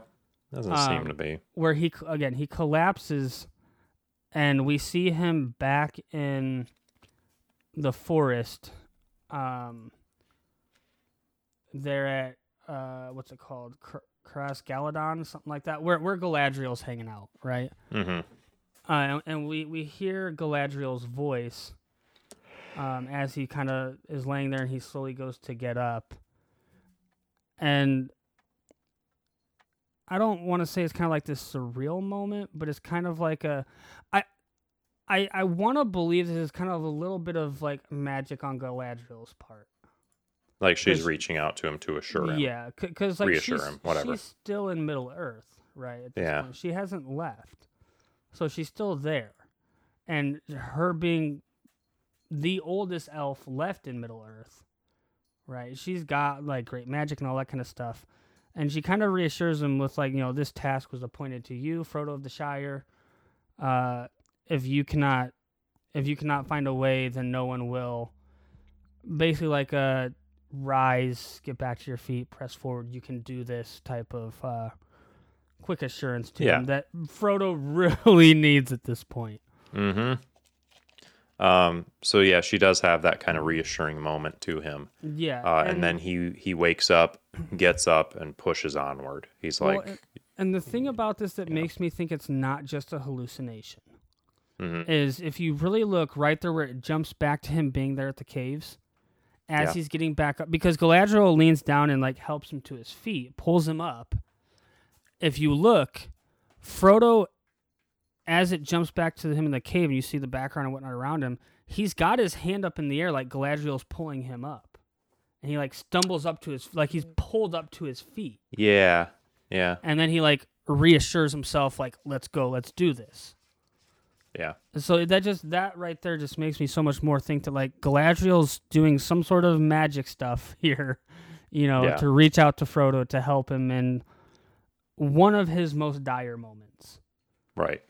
[SPEAKER 1] doesn't seem
[SPEAKER 2] Um,
[SPEAKER 1] to be.
[SPEAKER 2] where he again he collapses and we see him back in the forest um they're at uh what's it called? Cr- Caras Galadhon something like that where where Galadriel's hanging out right?
[SPEAKER 1] Hmm
[SPEAKER 2] uh, and, and we we hear Galadriel's voice um as he kind of is laying there and he slowly goes to get up. And I don't want to say it's kind of like this surreal moment, but it's kind of like a I I I want to believe this is kind of a little bit of like magic on Galadriel's part.
[SPEAKER 1] Like she's reaching out to him to assure him.
[SPEAKER 2] Yeah, because like
[SPEAKER 1] Reassure
[SPEAKER 2] she's,
[SPEAKER 1] him, whatever.
[SPEAKER 2] she's still in Middle Earth, right?
[SPEAKER 1] Yeah.
[SPEAKER 2] point. she hasn't left, so she's still there, and her being the oldest elf left in Middle Earth, right? She's got like great magic and all that kind of stuff, and she kind of reassures him with like, you know, this task was appointed to you, Frodo of the Shire. Uh, if you cannot, if you cannot find a way, then no one will. Basically, like a rise, get back to your feet, press forward. You can do this type of uh, quick assurance to
[SPEAKER 1] Yeah.
[SPEAKER 2] him that Frodo really needs at this point.
[SPEAKER 1] hmm Um. So yeah, she does have that kind of reassuring moment to him.
[SPEAKER 2] Yeah,
[SPEAKER 1] Uh, and, then he he wakes up, gets up, and pushes onward. He's
[SPEAKER 2] Well,
[SPEAKER 1] like,
[SPEAKER 2] and- And the thing about this that makes me think it's not just a hallucination
[SPEAKER 1] Mhm.
[SPEAKER 2] is if you really look right there where it jumps back to him being there at the caves as
[SPEAKER 1] Yeah.
[SPEAKER 2] he's getting back up because Galadriel leans down and like helps him to his feet, pulls him up. If you look, Frodo as it jumps back to him in the cave and you see the background and whatnot around him, he's got his hand up in the air like Galadriel's pulling him up. And he like stumbles up to his like he's pulled up to his feet
[SPEAKER 1] yeah, yeah,
[SPEAKER 2] and then he like reassures himself like let's go let's do this
[SPEAKER 1] yeah,
[SPEAKER 2] so that just that right there just makes me so much more think that like galadriel's doing some sort of magic stuff here you know
[SPEAKER 1] Yeah.
[SPEAKER 2] to reach out to frodo to help him in one of his most dire moments
[SPEAKER 1] right.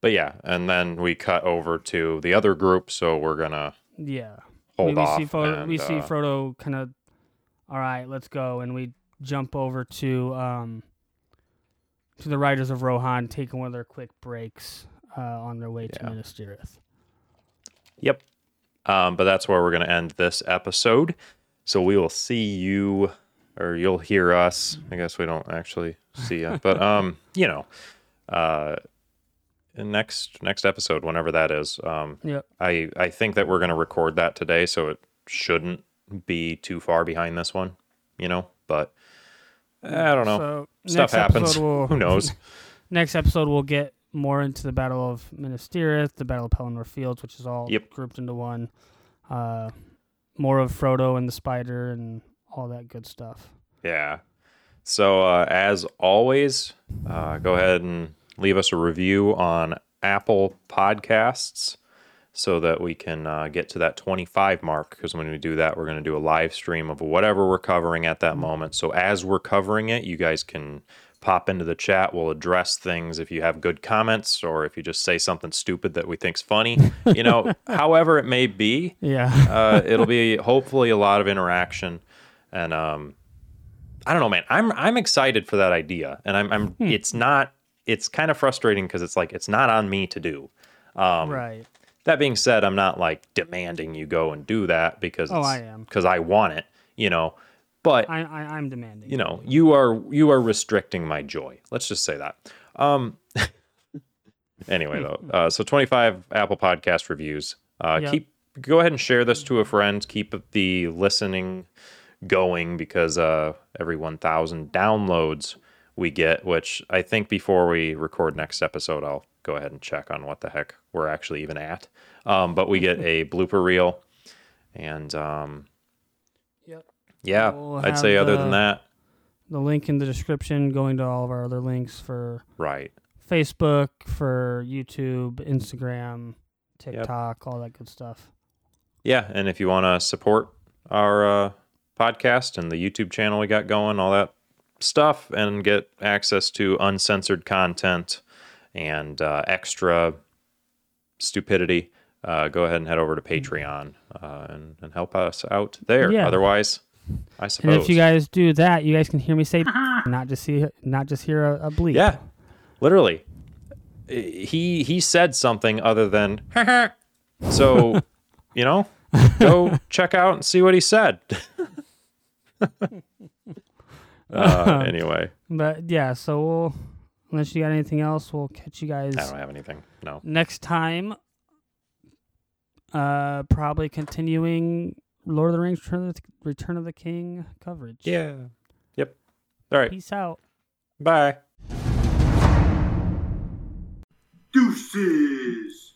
[SPEAKER 1] But yeah, and then we cut over to the other group. So we're gonna
[SPEAKER 2] yeah
[SPEAKER 1] hold
[SPEAKER 2] we, we
[SPEAKER 1] off.
[SPEAKER 2] see Frodo,
[SPEAKER 1] and,
[SPEAKER 2] we see
[SPEAKER 1] uh,
[SPEAKER 2] frodo kind of all right let's go and we jump over to um to the riders of rohan taking one of their quick breaks uh, on their way to minas tirith
[SPEAKER 1] Yep. Um, but that's where we're going to end this episode. So we will see you, or you'll hear us. I guess we don't actually see you, but um, you know, uh, next next episode, whenever that is. Um,
[SPEAKER 2] Yep.
[SPEAKER 1] I I think that we're going to record that today, so it shouldn't be too far behind this one. You know, but I don't know.
[SPEAKER 2] So
[SPEAKER 1] Stuff happens.
[SPEAKER 2] we'll-
[SPEAKER 1] Who knows?
[SPEAKER 2] next episode we'll get more into the Battle of Minas Tirith, the Battle of Pelennor Fields, which is all
[SPEAKER 1] Yep.
[SPEAKER 2] grouped into one. Uh, more of Frodo and the spider and all that good stuff.
[SPEAKER 1] Yeah. So uh, as always, uh, go ahead and leave us a review on Apple Podcasts so that we can uh, get to that 25 mark. Because when we do that, we're going to do a live stream of whatever we're covering at that moment. So as we're covering it, you guys can pop into the chat. We'll address things if you have good comments or if you just say something stupid that we think's funny. You know, however it may be
[SPEAKER 2] Yeah.
[SPEAKER 1] uh, it'll be hopefully a lot of interaction and um i don't know man i'm i'm excited for that idea and i'm i'm
[SPEAKER 2] Hmm.
[SPEAKER 1] it's not it's kind of frustrating because it's like it's not on me to do um
[SPEAKER 2] right.
[SPEAKER 1] That being said i'm not like demanding you go and do that because
[SPEAKER 2] Oh, I am.
[SPEAKER 1] because i want it you know but
[SPEAKER 2] I, I I'm demanding.
[SPEAKER 1] you know you are you are restricting my joy let's just say that um anyway though uh, so 25 apple podcast reviews Uh,
[SPEAKER 2] Yep.
[SPEAKER 1] Keep go ahead and share this to a friend. Keep the listening going because uh, every 1,000 downloads we get, which I think before we record next episode, I'll go ahead and check on what the heck we're actually even at. Um, but we get a blooper reel, and um,
[SPEAKER 2] Yep.
[SPEAKER 1] yeah,
[SPEAKER 2] We'll
[SPEAKER 1] I'd say
[SPEAKER 2] have
[SPEAKER 1] other than that,
[SPEAKER 2] The link in the description, going to all of our other links for
[SPEAKER 1] right.
[SPEAKER 2] Facebook, for YouTube, Instagram, TikTok, all that good stuff.
[SPEAKER 1] Yeah, and if you want to support our uh, podcast and the YouTube channel we got going, all that stuff, and get access to uncensored content and uh, extra stupidity, uh, go ahead and head over to Patreon uh, and, and help us out there.
[SPEAKER 2] Yeah.
[SPEAKER 1] Otherwise, I suppose.
[SPEAKER 2] And if you guys do that, you guys can hear me say, not just see, not just hear a, a bleep.
[SPEAKER 1] yeah, literally, he he said something other than so, you know, go check out and see what he said. uh, anyway,
[SPEAKER 2] But yeah, so we'll, unless you got anything else, we'll catch you guys
[SPEAKER 1] I don't have anything. No.
[SPEAKER 2] next time. Uh, probably continuing Lord of the Rings: Return of the, Return of the King coverage.
[SPEAKER 1] Yeah. Yep. All right.
[SPEAKER 2] Peace out.
[SPEAKER 1] Bye.
[SPEAKER 3] Deuces.